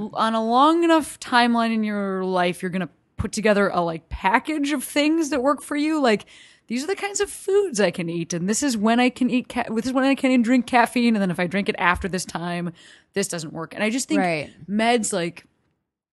Like, on a long enough timeline in your life, you're gonna put together a like package of things that work for you. Like these are the kinds of foods I can eat, and this is when I can eat. Ca- this is when I can drink caffeine, and then if I drink it after this time, this doesn't work. And I just think Right. meds like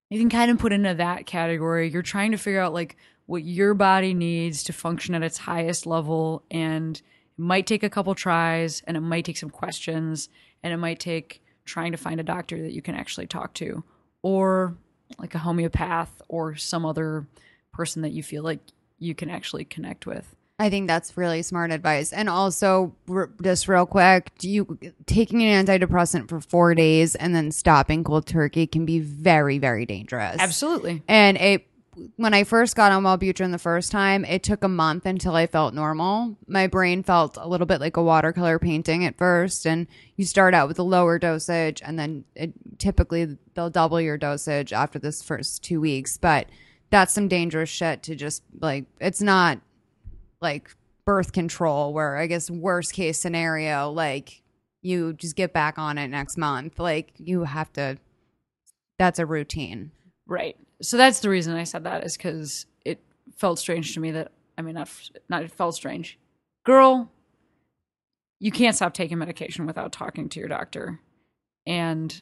you can kind of put into that category. You're trying to figure out like what your body needs to function at its highest level and it might take a couple tries and it might take some questions and it might take trying to find a doctor that you can actually talk to or like a homeopath or some other person that you feel like you can actually connect with. I think that's really smart advice. And also, r- just real quick, do you taking an antidepressant for four days and then stopping cold turkey can be very, very dangerous. Absolutely. And it, when I first got on Wellbutrin the first time, it took a month until I felt normal. My brain felt a little bit like a watercolor painting at first, and you start out with a lower dosage, and then it, typically they'll double your dosage after this first two weeks. But that's some dangerous shit to just like. It's not like birth control, where I guess worst case scenario, like you just get back on it next month. Like you have to. That's a routine. Right. So that's the reason I said that is because it felt strange to me that I mean not not it felt strange. Girl, you can't stop taking medication without talking to your doctor, and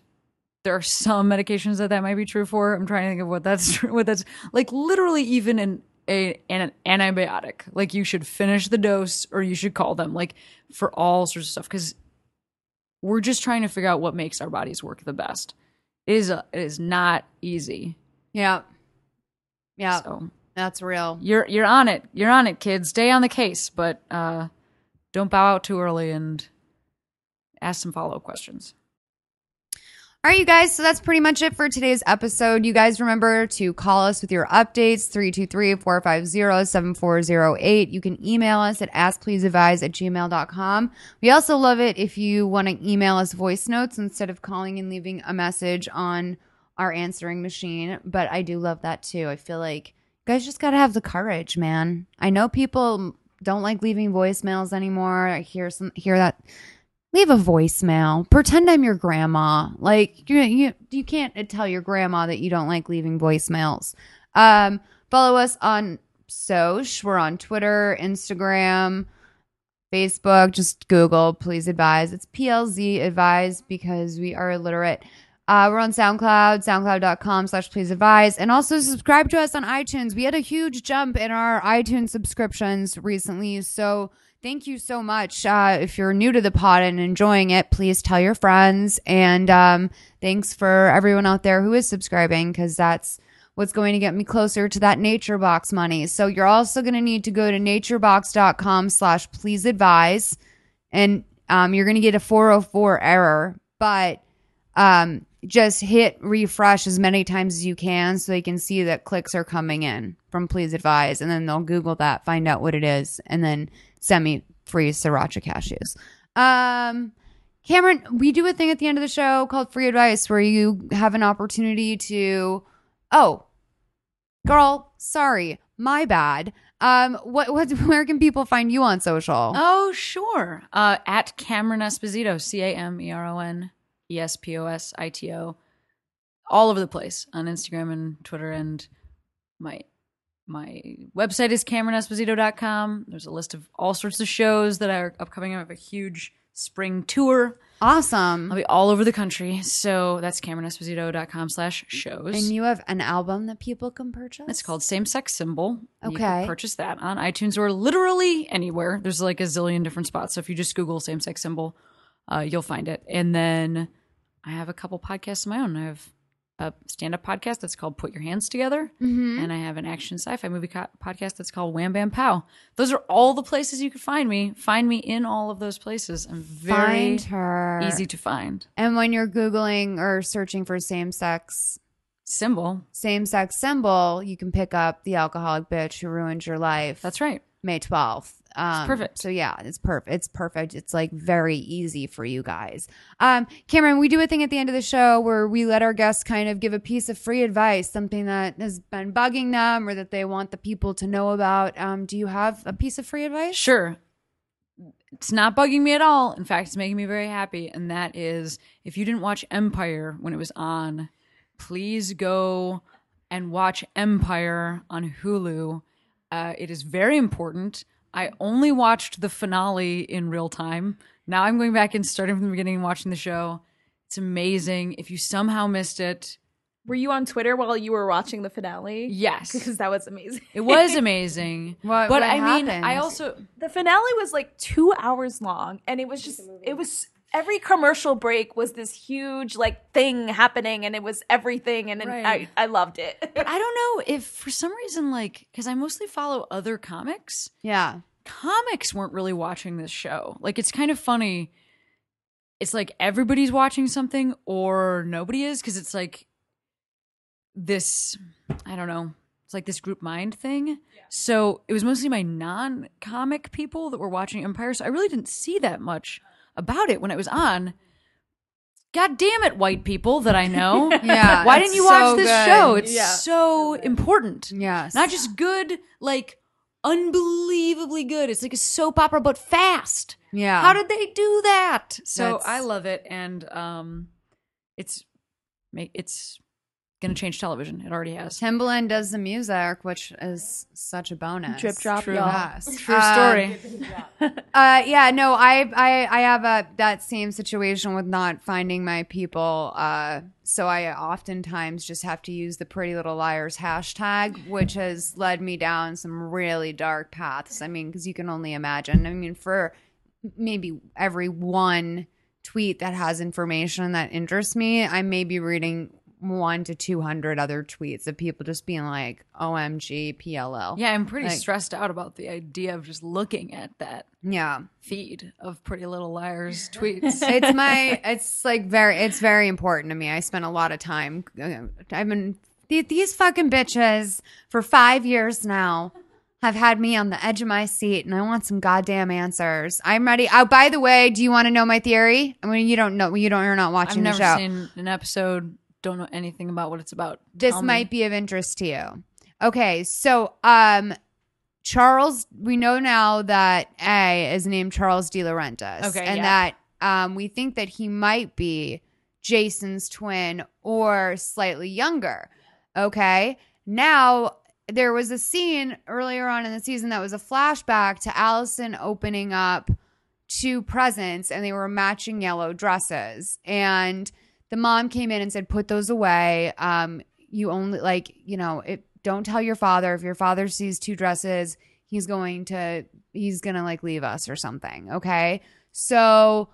there are some medications that that might be true for. I'm trying to think of what that's true. What that's like literally even in a an antibiotic. Like you should finish the dose or you should call them. Like for all sorts of stuff because we're just trying to figure out what makes our bodies work the best. It is a, it is not easy. Yeah. Yeah. So that's real. you're you're on it. You're on it, kids. Stay on the case, but uh, don't bow out too early and ask some follow up questions. All right, you guys. So that's pretty much it for today's episode. You guys remember to call us with your updates 323 450 7408. You can email us at askpleaseadvise at gmail.com. We also love it if you want to email us voice notes instead of calling and leaving a message on our answering machine. But I do love that too. I feel like guys just got to have the courage, man. I know people don't like leaving voicemails anymore. I hear some, hear that leave a voicemail. Pretend I'm your grandma. Like you, you, you can't tell your grandma that you don't like leaving voicemails. Um, follow us on Soch. We're on Twitter, Instagram, Facebook. Just Google. Please advise. It's PLZ advise because we are illiterate. Uh, we're on SoundCloud, soundcloud.com slash please advise. And also subscribe to us on iTunes. We had a huge jump in our iTunes subscriptions recently. So thank you so much. Uh, if you're new to the pod and enjoying it, please tell your friends. And um, thanks for everyone out there who is subscribing because that's what's going to get me closer to that NatureBox money. So you're also going to need to go to naturebox.com slash please advise. And um, you're going to get a 404 error. But um, just hit refresh as many times as you can so they can see that clicks are coming in from please advise. And then they'll google that find out what it is and then send me free sriracha cashews. Um cameron we do a thing at the end of the show called free advice where you have an opportunity to oh girl sorry my bad. Um what, what where can people find you on social? Oh, sure. Uh, at Cameron Esposito, C A M E R O N E S P O S I T O, all over the place on Instagram and Twitter. And my my website is CameronEsposito.com. There's a list of all sorts of shows that are upcoming. I have a huge spring tour. awesome I'll be all over the country. So that's CameronEsposito.com slash shows. and you have an album that people can purchase It's called Same Sex Symbol. You Okay. can purchase that on iTunes or literally anywhere. There's like a zillion different spots. So if you just Google Same Sex Symbol, uh, you'll find it. And then I have a couple podcasts of my own. I have a stand up podcast that's called Put Your Hands Together. Mm-hmm. And I have an action sci fi movie co- podcast that's called Wham Bam Pow. Those are all the places you could find me. Find me in all of those places. I'm very find her easy to find. And when you're googling or searching for same sex Symbol. same sex symbol, you can pick up the alcoholic bitch who ruined your life. That's right. May twelfth. Um, perfect. So yeah, it's perfect. It's perfect. It's like very easy for you guys. Um, Cameron, we do a thing at the end of the show where we let our guests kind of give a piece of free advice, something that has been bugging them or that they want the people to know about. Um, do you have a piece of free advice? Sure. It's not bugging me at all. In fact, it's making me very happy. And that is if you didn't watch Empire when it was on, please go and watch Empire on Hulu. Uh, it is very important. I only watched the finale in real time. Now I'm going back and starting from the beginning and watching the show. It's amazing. If you somehow missed it, Were you on Twitter while you were watching the finale? yes, Because that was amazing. it was amazing. What- but what I mean, happened? I also the finale was like two hours long and it was just it was every commercial break was this huge like thing happening and it was everything and, and Right. I, I loved it I don't know if for some reason, like, because I mostly follow other comics, Yeah. comics weren't really watching this show. Like, it's kind of funny. It's like everybody's watching something or nobody is because it's like this, I don't know, it's like this group mind thing. So it was mostly my non comic people that were watching Empire. So I really didn't see that much about it when it was on. God damn it, white people that I know. Yeah, Why didn't you so watch this good. show? It's Yeah. so important. Yes. Not just good, like unbelievably good. It's like a soap opera but fast. Yeah. How did they do that? So That's- I love it, and um, it's make it's gonna change television. It already has. Timbaland does the music, which is such a bonus. Drip drop, True. y'all. Yes. True Uh, story. Uh, yeah, no, I, I, I have a that same situation with not finding my people. Uh, so I oftentimes just have to use the Pretty Little Liars hashtag, which has led me down some really dark paths. I mean, because you can only imagine. I mean, for maybe every one tweet that has information that interests me, I may be reading one to two hundred other tweets of people just being like, "OMG, PLL." yeah, I'm pretty Like- stressed out about the idea of just looking at that yeah. feed of Pretty Little Liars tweets. it's my it's like very it's very important to me i spend a lot of time uh, i've been these fucking bitches for five years now have had me on the edge of my seat and i want some goddamn answers i'm ready oh by the way do you want to know my theory i mean you don't know you don't you're not I've watching the never show seen an episode. Don't know anything about what it's about. this Tell me. might be of interest to you. Okay, so um Charles, we know now that A is named Charles DiLaurentis. Okay, and yeah. that um we think that he might be Jason's twin or slightly younger. Okay. Now there was a scene earlier on in the season that was a flashback to Alison opening up two presents and they were matching yellow dresses. And the mom came in and said, put those away. Um, you only like, you know, it don't tell your father. If your father sees two dresses, he's going to he's gonna like leave us or something. Okay. So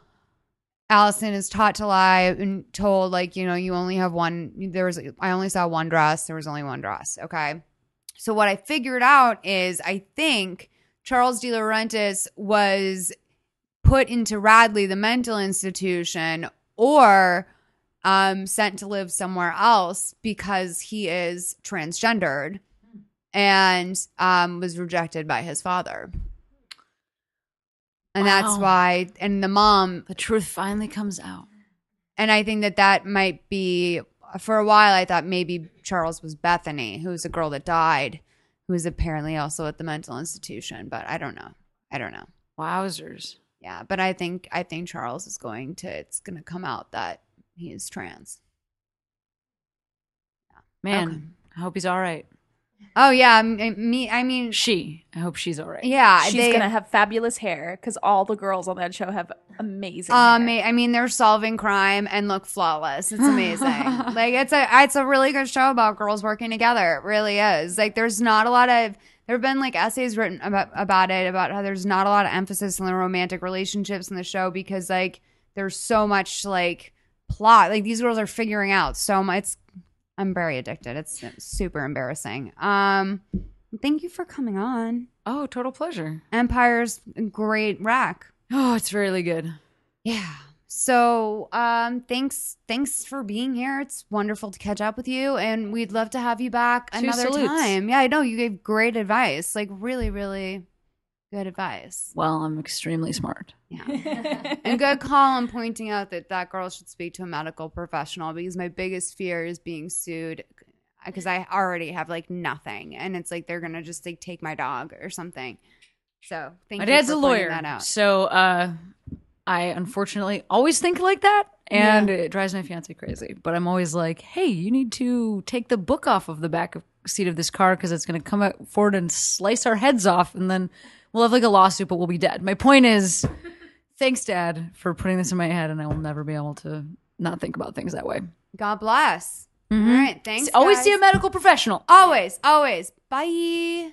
Alison is taught to lie and told like, you know, you only have one there was I only saw one dress. There was only one dress. Okay. So what I figured out is I think Charles DiLaurentis was put into Radley, the mental institution, or um, sent to live somewhere else because he is transgendered and um, was rejected by his father. And that's why, and the mom, the truth finally comes out. and I think that that might be, for a while, I thought maybe Charles was Bethany, who was a girl that died, who was apparently also at the mental institution, but I don't know. I don't know. Wowzers. Yeah, but I think I think Charles is going to it's going to come out that he is trans. Man, Okay. I hope he's all right. Oh yeah, m- me I mean She. I hope she's all right. yeah, She's they, gonna have fabulous hair because all the girls on that show have amazing. um hair. I mean they're solving crime and look flawless. It's amazing. like it's a it's a really good show about girls working together. It really is. Like there's not a lot of there have been like essays written about about it about how there's not a lot of emphasis on the romantic relationships in the show because like there's so much like plot. Like these girls are figuring out so much. It's, I'm very addicted. It's super embarrassing. Um, thank you for coming on. Oh, total pleasure. Empire's great rack. Oh, it's really good. Yeah. So, um, thanks, thanks for being here. It's wonderful to catch up with you, and we'd love to have you back Two another salutes. time. Yeah, I know you gave great advice, like really, really good advice. Well, I'm extremely smart. Yeah, and good call on pointing out that that girl should speak to a medical professional because my biggest fear is being sued because I already have like nothing, and it's like they're gonna just like take my dog or something. So, thank My you dad's for a lawyer. That out. So uh, I unfortunately always think like that. And it drives my fiance crazy. But I'm always like, hey, you need to take the book off of the back of, seat of this car because it's going to come out forward and slice our heads off. And then we'll have like a lawsuit, but we'll be dead. My point is, thanks, Dad, for putting this in my head. And I will never be able to not think about things that way. God bless. Mm-hmm. All right, thanks. Always guys. see a medical professional. Always, always. Bye.